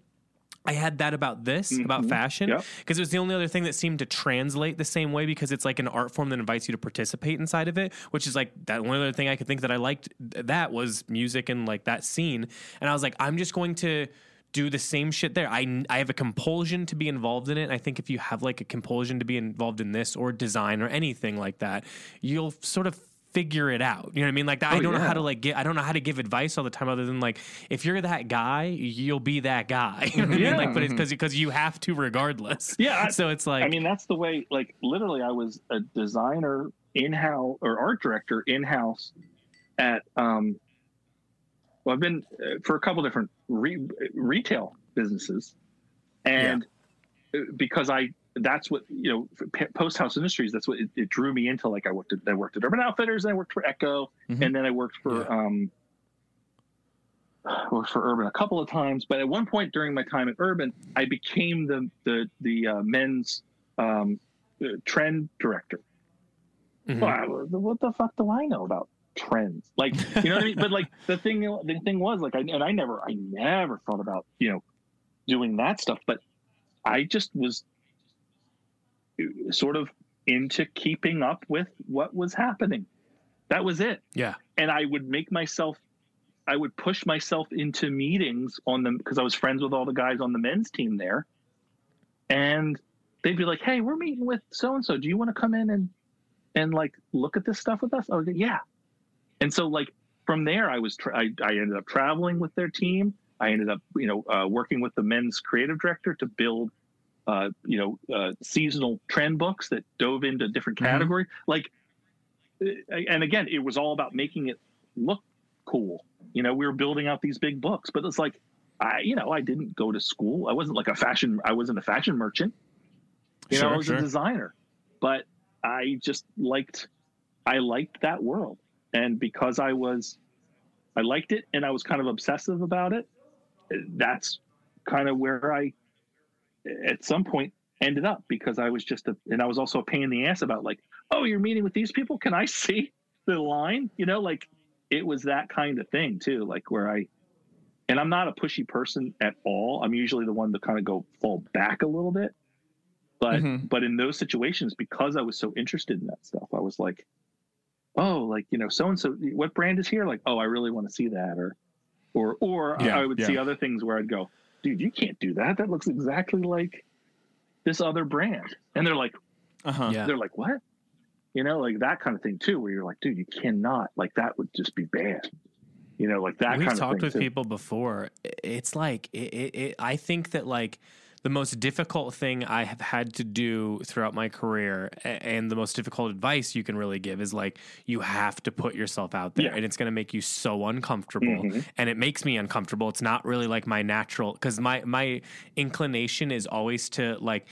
I had that about this, about mm-hmm. fashion, Yep. because it was the only other thing that seemed to translate the same way because it's like an art form that invites you to participate inside of it, which is like that one other thing I could think that I liked that was music and like that scene. And I was like, I'm just going to do the same shit there. I, I have a compulsion to be involved in it. And I think if you have like a compulsion to be involved in this or design or anything like that, you'll sort of figure it out. You know what I mean? Like I Oh, don't know how to like get I don't know how to give advice all the time other than like if you're that guy, you'll be that guy. You know what I mean? Yeah. Like but it's because because you have to regardless. Yeah, I- So it's like I mean, that's the way. Like, literally, I was a designer in house or art director in house at. um Well, I've been uh, for a couple different re- retail businesses, and uh because I that's what you know post house industries. That's what it, it drew me into. Like, I worked at I worked at Urban Outfitters, and I worked for Ecko, Mhm. and then I worked for. Yeah. um worked for Urban a couple of times, but at one point during my time at Urban, I became the the the uh, men's um, uh, trend director. Mhm. Wow, what the fuck do I know about trends? Like, you know what I mean? But like the thing, the thing was like, I and I never, I never thought about you know doing that stuff, but I just was sort of into keeping up with what was happening. That was it yeah. and I would make myself, I would push myself into meetings on them because I was friends with all the guys on the men's team there, and they'd be like, "Hey, we're meeting with so and so. Do you want to come in and and like look at this stuff with us?" I was like, "Yeah," and so like from there, I was tra- I, I ended up traveling with their team. I ended up you know uh, working with the men's creative director to build. Uh, you know, uh, seasonal trend books that dove into different category. Like, uh, and again, it was all about making it look cool. You know, we were building out these big books, but it's like, I, you know, I didn't go to school. I wasn't like a fashion. I wasn't a fashion merchant. You know, Sure, I was sure. a designer, but I just liked I liked that world, and because I was, I liked it, and I was kind of obsessive about it. That's kind of where I, at some point, ended up because I was just a, and I was also a pain in the ass about like, oh, you're meeting with these people. Can I see the line? You know, like it was that kind of thing too, like where I, and I'm not a pushy person at all. I'm usually the one to kind of go fall back a little bit. But Mhm. but in those situations, because I was so interested in that stuff, I was like, oh, like you know, so and so, what brand is here? Like, oh, I really want to see that, or or or Yeah, I would yeah. see other things where I'd go, dude, you can't do that. That looks exactly like this other brand, and they're like, Uh huh. Yeah. they're like, what? You know, like that kind of thing too, where you're like, dude, you cannot, like that would just be bad. You know, like that We've kind of talked thing. with too. people before. It's like it, it, it, I think that like the most difficult thing I have had to do throughout my career, and the most difficult advice you can really give is like you have to put yourself out there, Yeah. and it's going to make you so uncomfortable, Mhm. and it makes me uncomfortable. It's not really like my natural because my my inclination is always to like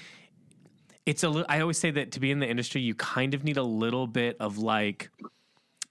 it's a I always say that to be in the industry, you kind of need a little bit of like,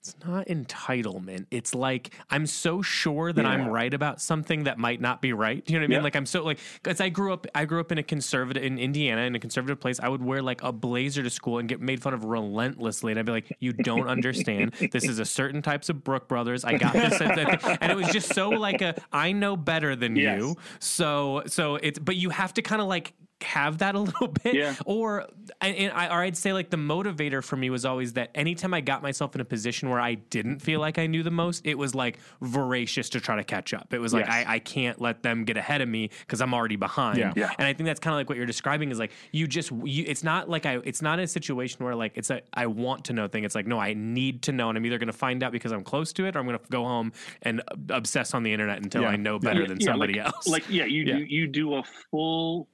it's not entitlement. It's like I'm so sure that I'm right about something that might not be right. Do You know what I mean? Yeah. Like I'm so like because I grew up, I grew up in a conservative in Indiana in a conservative place. I would wear like a blazer to school and get made fun of relentlessly, and I'd be like, "You don't understand. this is a certain types of Brook Brothers. I got this," and it was just so like a I know better than Yes. you. So so it's but you have to kind of like have that a little bit Yeah. or and, I, or I'd say like the motivator for me was always that anytime I got myself in a position where I didn't feel like I knew the most, it was like voracious to try to catch up. It was like Yes. I, I can't let them get ahead of me because I'm already behind. Yeah. Yeah. And I think that's kind of like what you're describing is like you just you, it's not like I it's not a situation where like it's a I want to know thing. It's like no, I need to know, and I'm either going to find out because I'm close to it, or I'm going to go home and obsess on the internet until Yeah. I know better Yeah, than somebody like, else. Like, yeah, you do you do a full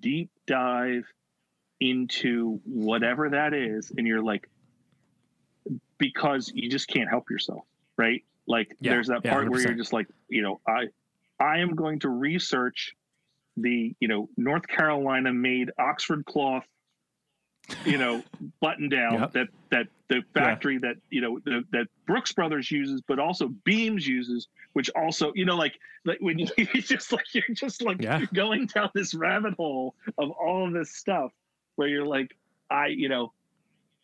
deep dive into whatever that is, and you're like, because you just can't help yourself, right? Like, Yeah, there's that yeah, part where you're just like, you know, I, I am going to research the, you know, North Carolina made Oxford cloth, you know, button down Yep. that that the factory that you know the, that Brooks Brothers uses, but also Beams uses, which also you know like like when you just like you're just like Yeah. going down this rabbit hole of all of this stuff where you're like I you know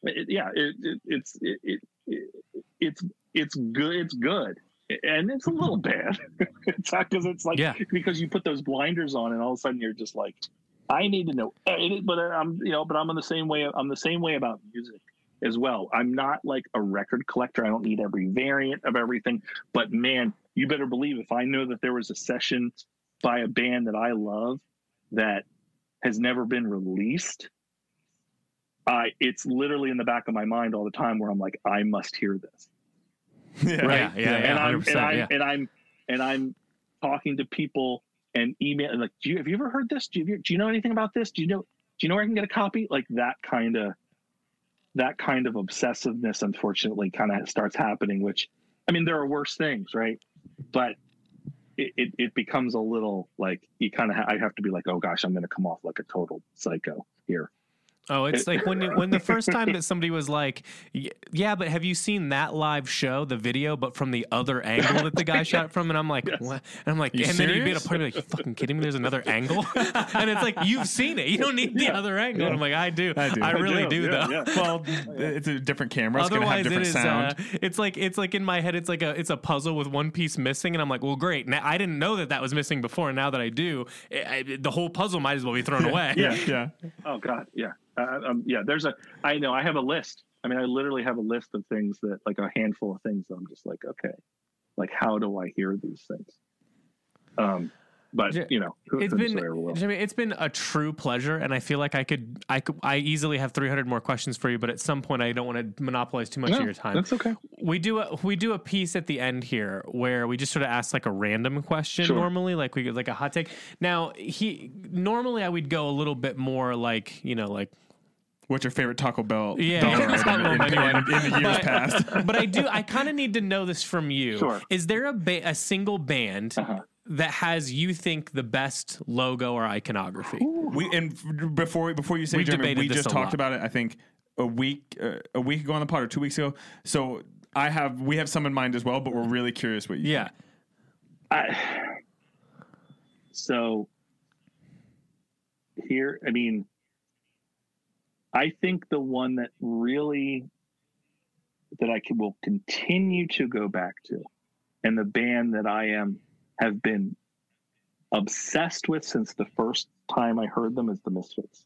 it, yeah it, it, it's it, it, it it's it's good it's good and it's a little bad it's not because it's like Yeah. because you put those blinders on and all of a sudden you're just like I need to know but I'm you know but I'm in the same way I'm the same way about music as well. I'm not like a record collector. I don't need every variant of everything. But man, you better believe if I know that there was a session by a band that I love that has never been released, I it's literally in the back of my mind all the time where I'm like, I must hear this. Yeah. Right. Yeah, yeah, yeah, and I'm 100%, and I'm yeah. and I'm and I'm talking to people and email and like, do you have you ever heard this? Do you do you know anything about this? Do you know do you know where I can get a copy? Like that kind of that kind of obsessiveness unfortunately kind of starts happening, which I mean there are worse things, right? But it, it, it becomes a little like you kind of ha- I have to be like, oh gosh, I'm going to come off like a total psycho here. Oh, it's like when when the first time that somebody was like, "Yeah, but have you seen that live show, the video, but from the other angle that the guy shot from?" And I'm like, "What?" And I'm like, You and then you'd be at a serious? party like, "You fucking kidding me? There's another angle," and it's like you've seen it. You don't need the other angle. And I'm like, I do. I do. I I really do, yeah, though. yeah. Well, it's a different camera. It's going to have Otherwise, it different is. sound. Uh, it's like it's like in my head. It's like a it's a puzzle with one piece missing, and I'm like, well, great. Now, I didn't know that that was missing before, and now that I do, I, I- the whole puzzle might as well be thrown away. yeah. Yeah. Oh God, yeah, uh, um, yeah. There's a. I know. I have a list. I mean, I literally have a list of things that, like, a handful of things. That I'm just like, okay, like, how do I hear these things? Um, but you know, who, It's who's been. Jimmy, it's been a true pleasure, and I feel like I could, I could, I easily have 300 more questions for you, but at some point, I don't want to monopolize too much No, of your time. That's okay. We do a we do a piece at the end here where we just sort of ask like a random question Sure. normally, like we get like a hot take. Now he normally I would go a little bit more like you know like What's your favorite Taco Bell Yeah, dollar it's not item in, in, in the years But- past? but I do. I kind of need to know this from you. Sure. Is there a ba- a single band Uh-huh. That has you think the best logo or iconography? We and before before you say We've German, we just talked lot. about it. I think a week uh, a week ago on the pod or two weeks ago. So I have we have some in mind as well, but we're really curious what you Yeah. I, so here, I mean, I think the one that really that I can, will continue to go back to, and the band that I am have been obsessed with since the first time I heard them is the Misfits.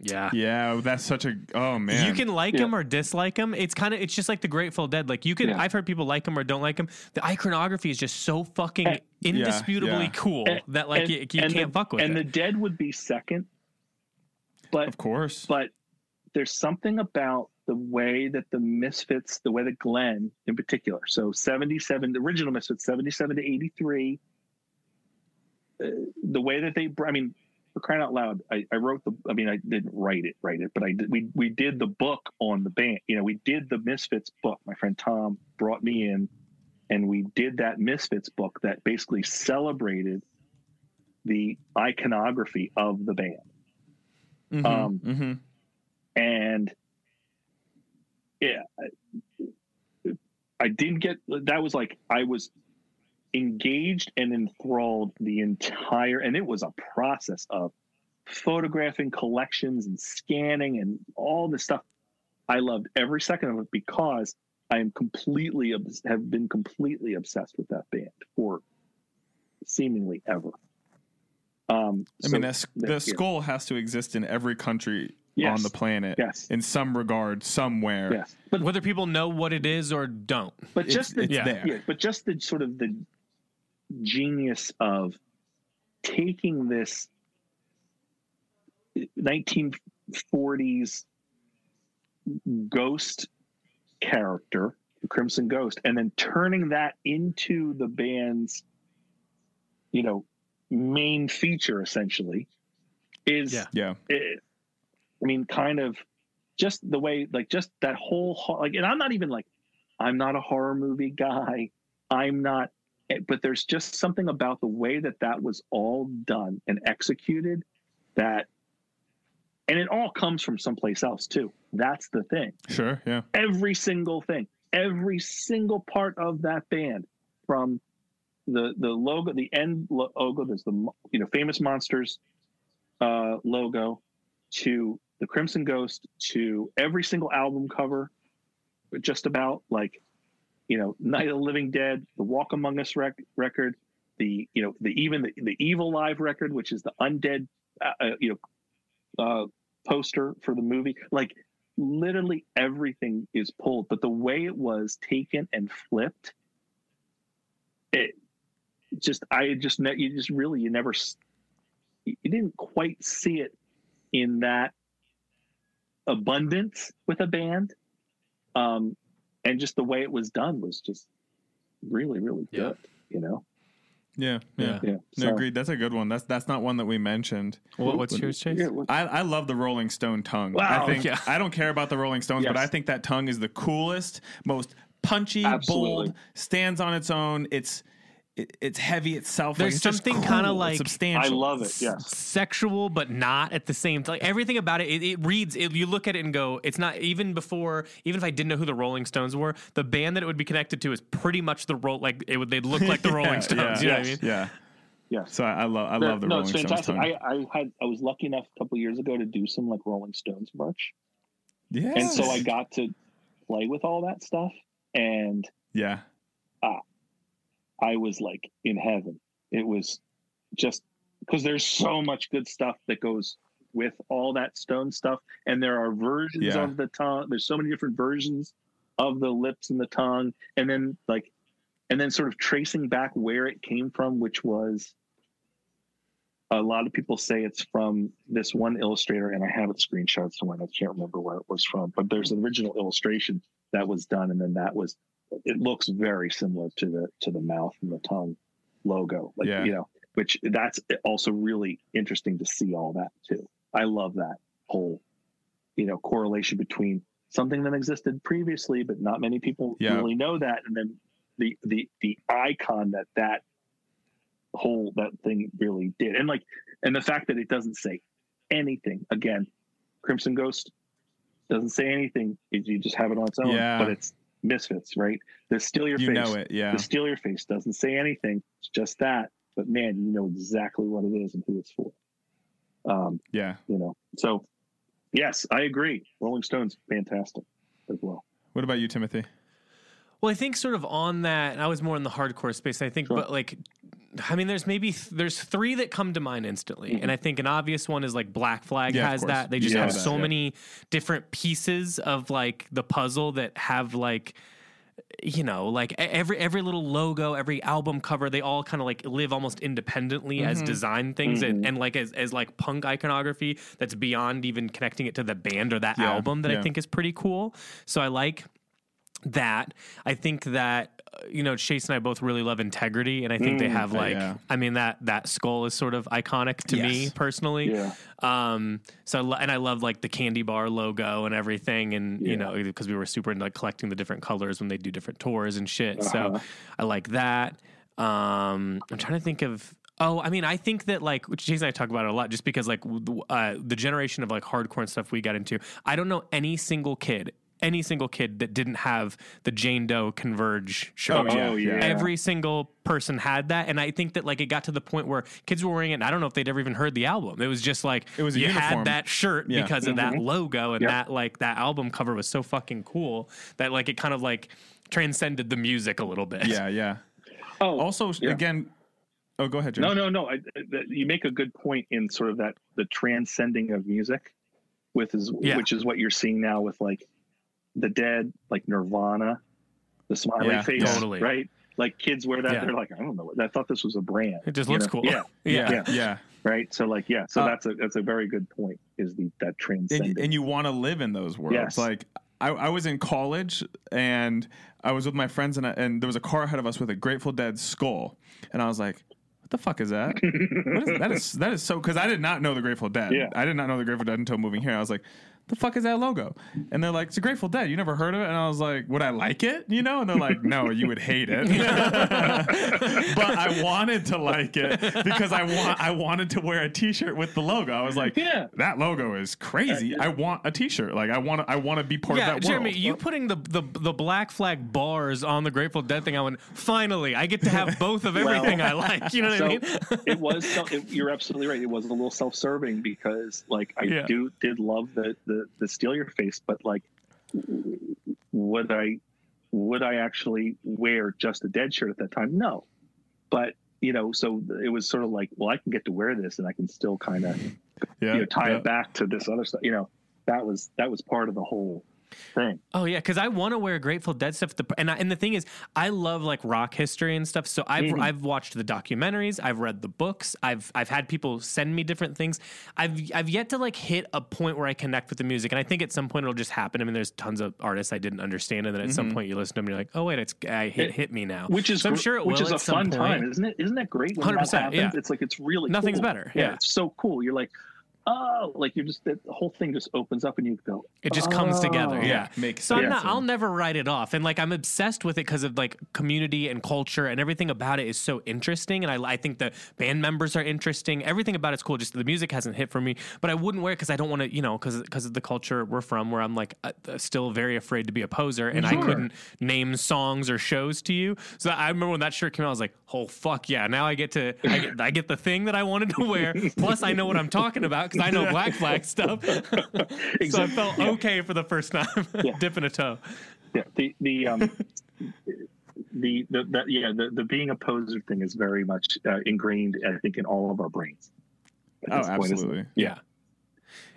Yeah. Yeah, oh, that's such a oh man. You can like Yeah. them or dislike them. It's kind of it's just like the Grateful Dead. Like you can Yeah. I've heard people like them or don't like them. The iconography is just so fucking And- indisputably yeah. cool And- that like and- you, you and can't the, fuck with it. and it. the Dead would be second, but of course. but there's something about the way that the misfits the way that glenn in particular so 77 the original misfits 77 to 83 uh, the way that they i mean for crying out loud I, I wrote the i mean i didn't write it write it but i did we, we did the book on the band you know we did the misfits book my friend tom brought me in and we did that misfits book that basically celebrated the iconography of the band Mhm, um, mhm. and yeah. I- didn't get that was like i was engaged and enthralled the entire and it was a process of photographing collections and scanning and all this stuff. I loved every second of it because i am completely have been completely obsessed with that band for seemingly ever. Um I so mean, that's, that- the yeah. skull has to exist in every country Yes. on the planet yes in some regard, somewhere. yes but Whether people know what it is or don't. but It's- just the it's Yeah. there. yeah, but just the sort of the genius of taking this 1940s ghost character, the Crimson Ghost, and then turning that into the band's, you know, main feature essentially is Yeah. Yeah. it, I mean, kind of just the way, like, just that whole, like, and I'm not even like, I'm not a horror movie guy. I'm not, eh, but there's just something about the way that that was all done and executed that, and it all comes from someplace else too. That's the thing. Sure. Yeah. Every single thing, every single part of that band from the the logo, the end logo, there's the you know famous monsters uh, logo to the Crimson Ghost to every single album cover, just about like you know Night of the Living Dead, the Walk Among Us rec- record, the you know the even the, the Evilive record, which is the undead uh, uh, you know uh, poster for the movie, like literally everything is pulled, but the way it was taken and flipped, it just I just ne- you just really you never you didn't quite see it in that abundance with a band um and just the way it was done was just really really Yeah. good you know Yeah. Yeah. Yeah. yeah No, so- agreed. That's a good one. That's that's not one that we mentioned. What, what's yours, Chase? Yeah, what- I, I love the Rolling Stone tongue. Wow. I think Yeah. I don't care about the Rolling Stones, but I think that tongue is the coolest, most punchy, Absolutely. bold, stands on its own. It's it, it's heavy itself. There's like, it's just something kinda like- substantial. I love it yes sexual but not at the same time like everything about it it, it reads it, you look at it and go it's not even before even if i didn't know who the rolling stones were the band that it would be connected to is pretty much the roll like it would they'd look like the rolling stones Yeah, you know Yes. what i mean yeah. yes So I, I love I love the no, Rolling it's fantastic. tongue. I, I had I was lucky enough a couple years ago to do some like Rolling Stones merch, yeah. and so I got to play with all that stuff, and yeah. I was like in heaven. It was just because there's so much good stuff that goes with all that stone stuff, and there are versions Yeah. of the tongue. There's so many different versions of the lips and the tongue, and then like, and then sort of tracing back where it came from, which was a lot of people say it's from this one illustrator, and I have it screenshot somewhere. I can't remember where it was from, but there's an original illustration that was done, and then that was. It looks very similar to the to the mouth and the tongue logo, like Yeah. you know, which that's also really interesting to see all that too. I love that whole, you know, correlation between something that existed previously, but not many people Yeah. really know that, and then the the the icon that that whole that thing really did and like and the fact that it doesn't say anything again crimson ghost doesn't say anything. You just have it on its own, Yeah. but it's Misfits, right? The Steal Your You Face. know it, yeah. The Steal Your Face doesn't say anything. It's just that. But man, you know exactly what it is and who it's for. Um, Yeah. you know, so yes, I agree. Rolling Stones, fantastic as well. What about you, Timothy? Well, I think sort of on that, I was more in the hardcore space. I think, Sure. but like, I mean, there's maybe th- there's three that come to mind instantly, and I think an obvious one is like Black Flag Mm-hmm. Yeah, has that. They just Yeah. have Yeah. so Yeah. many different pieces of like the puzzle that have like you know like every every little logo every album cover they all kind of like live almost independently as Mm-hmm. design things and, and like as, as like punk iconography that's beyond even connecting it to the band or that album that i think is pretty cool so i like that i think that you know chase and i both really love integrity and i think they have like yeah. i mean that that skull is sort of iconic to me personally Yeah. um so and i love like the candy bar logo and everything and you know because we were super into like collecting the different colors when they do different tours and shit so Uh-huh. i like that um i'm trying to think of Oh, I mean, I think that like which Jason and I talk about it a lot, just because like uh, the generation of like hardcore and stuff we got into. I don't know any single kid, any single kid that didn't have the Jane Doe Converge shirt. Oh, yeah, Oh, yeah. yeah. Every single person had that, and I think that like it got to the point where kids were wearing it. and I don't know if they'd ever even heard the album. It was just like It was you uniform. had that shirt Yeah. because of that mm-hmm. logo and Yep. that like that album cover was so fucking cool that like it kind of like transcended the music a little bit. Yeah, yeah. Oh, Also, Yeah. again, oh, go ahead, Jim. no, no, no. I, that you make a good point in sort of that the transcending of music, with is Yeah. which is what you're seeing now with like the Dead, like Nirvana, the smiley Yeah, face, totally. right? Like kids wear that, Yeah. they're like, I don't know, I thought this was a brand. It just you looks know? cool. Yeah, Yeah. yeah, yeah. right. So like, yeah, so Uh, that's a that's a very good point. Is the that and, and you want to live in those worlds. Yes. Like I, I was in college and I was with my friends and I, and there was a car ahead of us with a Grateful Dead skull, and I was like, "What the fuck is that? what is, that is that is so?" Because I did not know the Grateful Dead. Yeah. I did not know the Grateful Dead until moving here. I was like. The fuck is that logo? And they're like, it's a Grateful Dead. You never heard of it? And I was like, would I like it? You know? And they're like, no, you would hate it. but I wanted to like it because I want I wanted to wear a T-shirt with the logo. I was like, Yeah. that logo is crazy. I want a T-shirt. Like I want to, I want to be part Yeah, of that Jeremy, world. you putting the, the the Black Flag bars on the Grateful Dead thing, I went, finally, I get to have both of everything I like. You know what so I mean? it was so, it, you're absolutely right it was a little self-serving because like i Yeah. do did love the the the steal your face but like would i would i actually wear just a dead shirt at that time no but you know so it was sort of like well i can get to wear this and i can still kind of yeah, you know tie yeah. it back to this other stuff you know that was that was part of the whole thing Oh yeah, because I want to wear Grateful Dead stuff. The, and I, and the thing is, I love like rock history and stuff. So I've Mm-hmm. I've watched the documentaries, I've read the books, I've I've had people send me different things. I've I've yet to like hit a point where I connect with the music, and I think at some point it'll just happen. I mean, there's tons of artists I didn't understand, and then at some point you listen to them, and you're like, oh wait, it's I hit hit me now. Mm-hmm. which is so I'm sure it which will is a fun point. time isn't it isn't that great 100%, yeah. it's like it's really Nothing's cool. better, yeah. it's so cool you're like oh like you're just the whole thing just opens up and you go It just comes together. Oh. Yeah. makes So I'm sense. not, I'll never write it off. And like, I'm obsessed with it because of like community and culture and everything about it is so interesting. And I, I think the band members are interesting. Everything about it's cool. Just the music hasn't hit for me, but I wouldn't wear it because I don't want to, you know, because because of the culture we're from, where I'm like uh, uh, still very afraid to be a poser, and I couldn't name songs or shows to you. So I remember when that shirt came out, I was like, oh fuck yeah! Now I get to I get, I get the thing that I wanted to wear. Plus I know what I'm talking about because I know Black Flag stuff. so I felt Yeah. okay for the first time, dipping a toe. yeah the the um the the, the yeah the, the being a poser thing is very much uh, ingrained i think in all of our brains Oh, this point, absolutely. Yeah.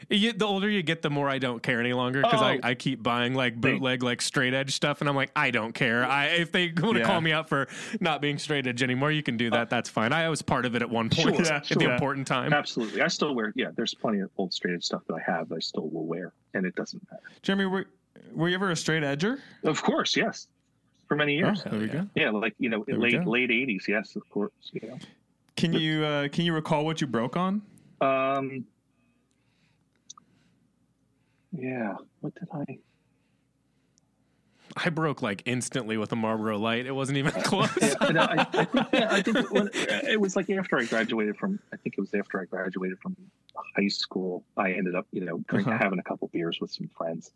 You, the older you get, the more I don't care any longer because I, Oh. I keep buying like bootleg, like straight edge stuff, and I'm like, I don't care. I if they want to Yeah. call me out for not being straight edge anymore, you can do that. That's fine. I was part of it at one point Sure, at the sure. important time. absolutely i still wear yeah there's plenty of old straight edge stuff that i have i still will wear and it doesn't matter Jeremy, were, were you ever a straight edger? of course yes for many years Oh, there we yeah. go. yeah like you know There late late 80s yes of course you know Can you uh, can you recall what you broke on? Um. Yeah. What did I? I broke like instantly with a Marlboro Light. It wasn't even close. Yeah, no, I, I think, yeah, I think when, it was like after I graduated from. I think it was after I graduated from high school. I ended up, you know, drink, Uh-huh. having a couple beers with some friends,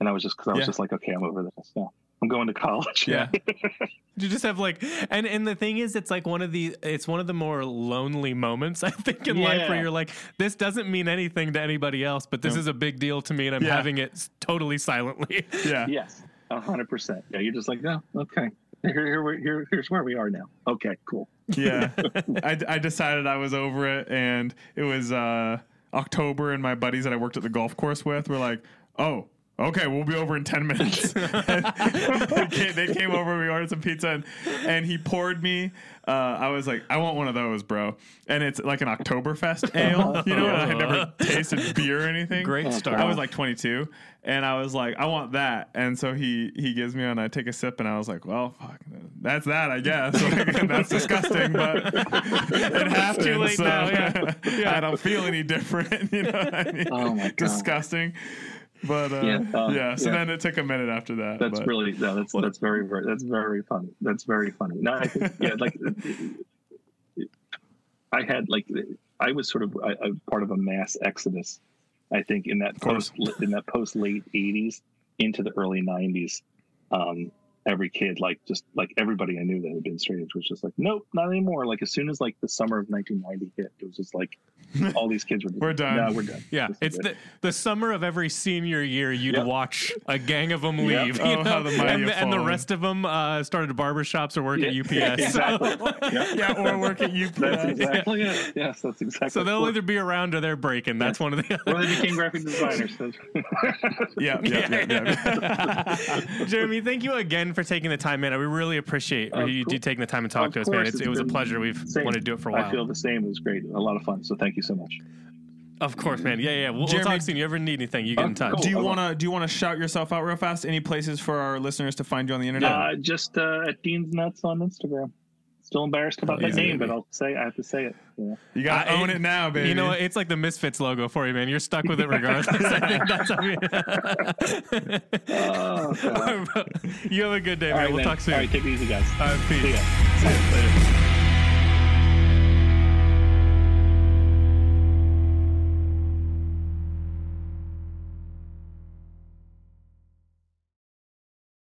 and I was just because I was Yeah. just like, okay, I'm over this now. I'm going to college. Yeah. you just have like, and and the thing is, it's like one of the, it's one of the more lonely moments I think in life where you're like, this doesn't mean anything to anybody else, but this No. is a big deal to me, and I'm Yeah. having it totally silently. Yeah. Yes, a hundred percent. Yeah, you're just like, oh, okay. Here, here, here, here's where we are now. Okay, cool. Yeah. I, I decided I was over it, and it was uh, October, and my buddies that I worked at the golf course with were like, "Oh, okay, we'll be over in ten minutes." they, came, they came over, we ordered some pizza, and, and he poured me. Uh, I was like, "I want one of those, bro," and it's like an Oktoberfest ale, you know. and I had never tasted beer or anything. Great start. I was like 22, and I was like, I want that. And so he he gives me one. and I take a sip, and I was like, well, fuck, that's that, I guess. Like, that's disgusting, but it happened. too late so now, yeah. Yeah. I don't feel any different. You know what I mean? Oh my God. disgusting. But uh, yeah, Yeah, uh, so yeah. then it took a minute after that. That's but- really no, that's that's very very that's very funny. That's very funny. No, I think yeah, like I had like I was sort of a, a part of a mass exodus. I think in that post in that post late '80s into the early '90s. Um, every kid, like just like everybody I knew that had been straight edge, was just like, nope, not anymore. Like as soon as like the summer of 1990 hit, it was just like all these kids were. We're done. No, we're done. Yeah, This it's the the summer of every senior year. You'd Yep. watch a gang of them Yep. leave, Oh, you how know? the and, the, and the rest of them uh, started barbershops or work Yeah, at UPS. exactly. So, yeah, or work at UPS. That's exactly it. Yes, that's exactly. so they'll or, either be around or they're breaking. That's one of the. or they became graphic designers. yeah, yeah, yeah, yeah. Jeremy, thank you again for taking the time, man. We really appreciate Of you, course. you taking the time to talk Of to us, man. It's, it's it was a pleasure. We've Same. wanted to do it for a while. I feel the same. It was great. A lot of fun. So thank you so much. Of course, man. Yeah, yeah. We'll, we'll talk soon. You ever need anything, you get Oh, in touch. cool. Do you want to do you want to shout yourself out real fast? Any places for our listeners to find you on the internet? Uh, just uh, at Dean's Nuts on Instagram. Still embarrassed about that name, but. I'll say I have to say it. Yeah. you got to I- own it now, baby. You know, what? it's like the Misfits logo for you, man. You're stuck with it regardless. I think that's how you. Oh, God. you have a good day, man. All right, we'll man. talk soon. All right, take it easy, guys. All right, peace. See ya. See ya. Later.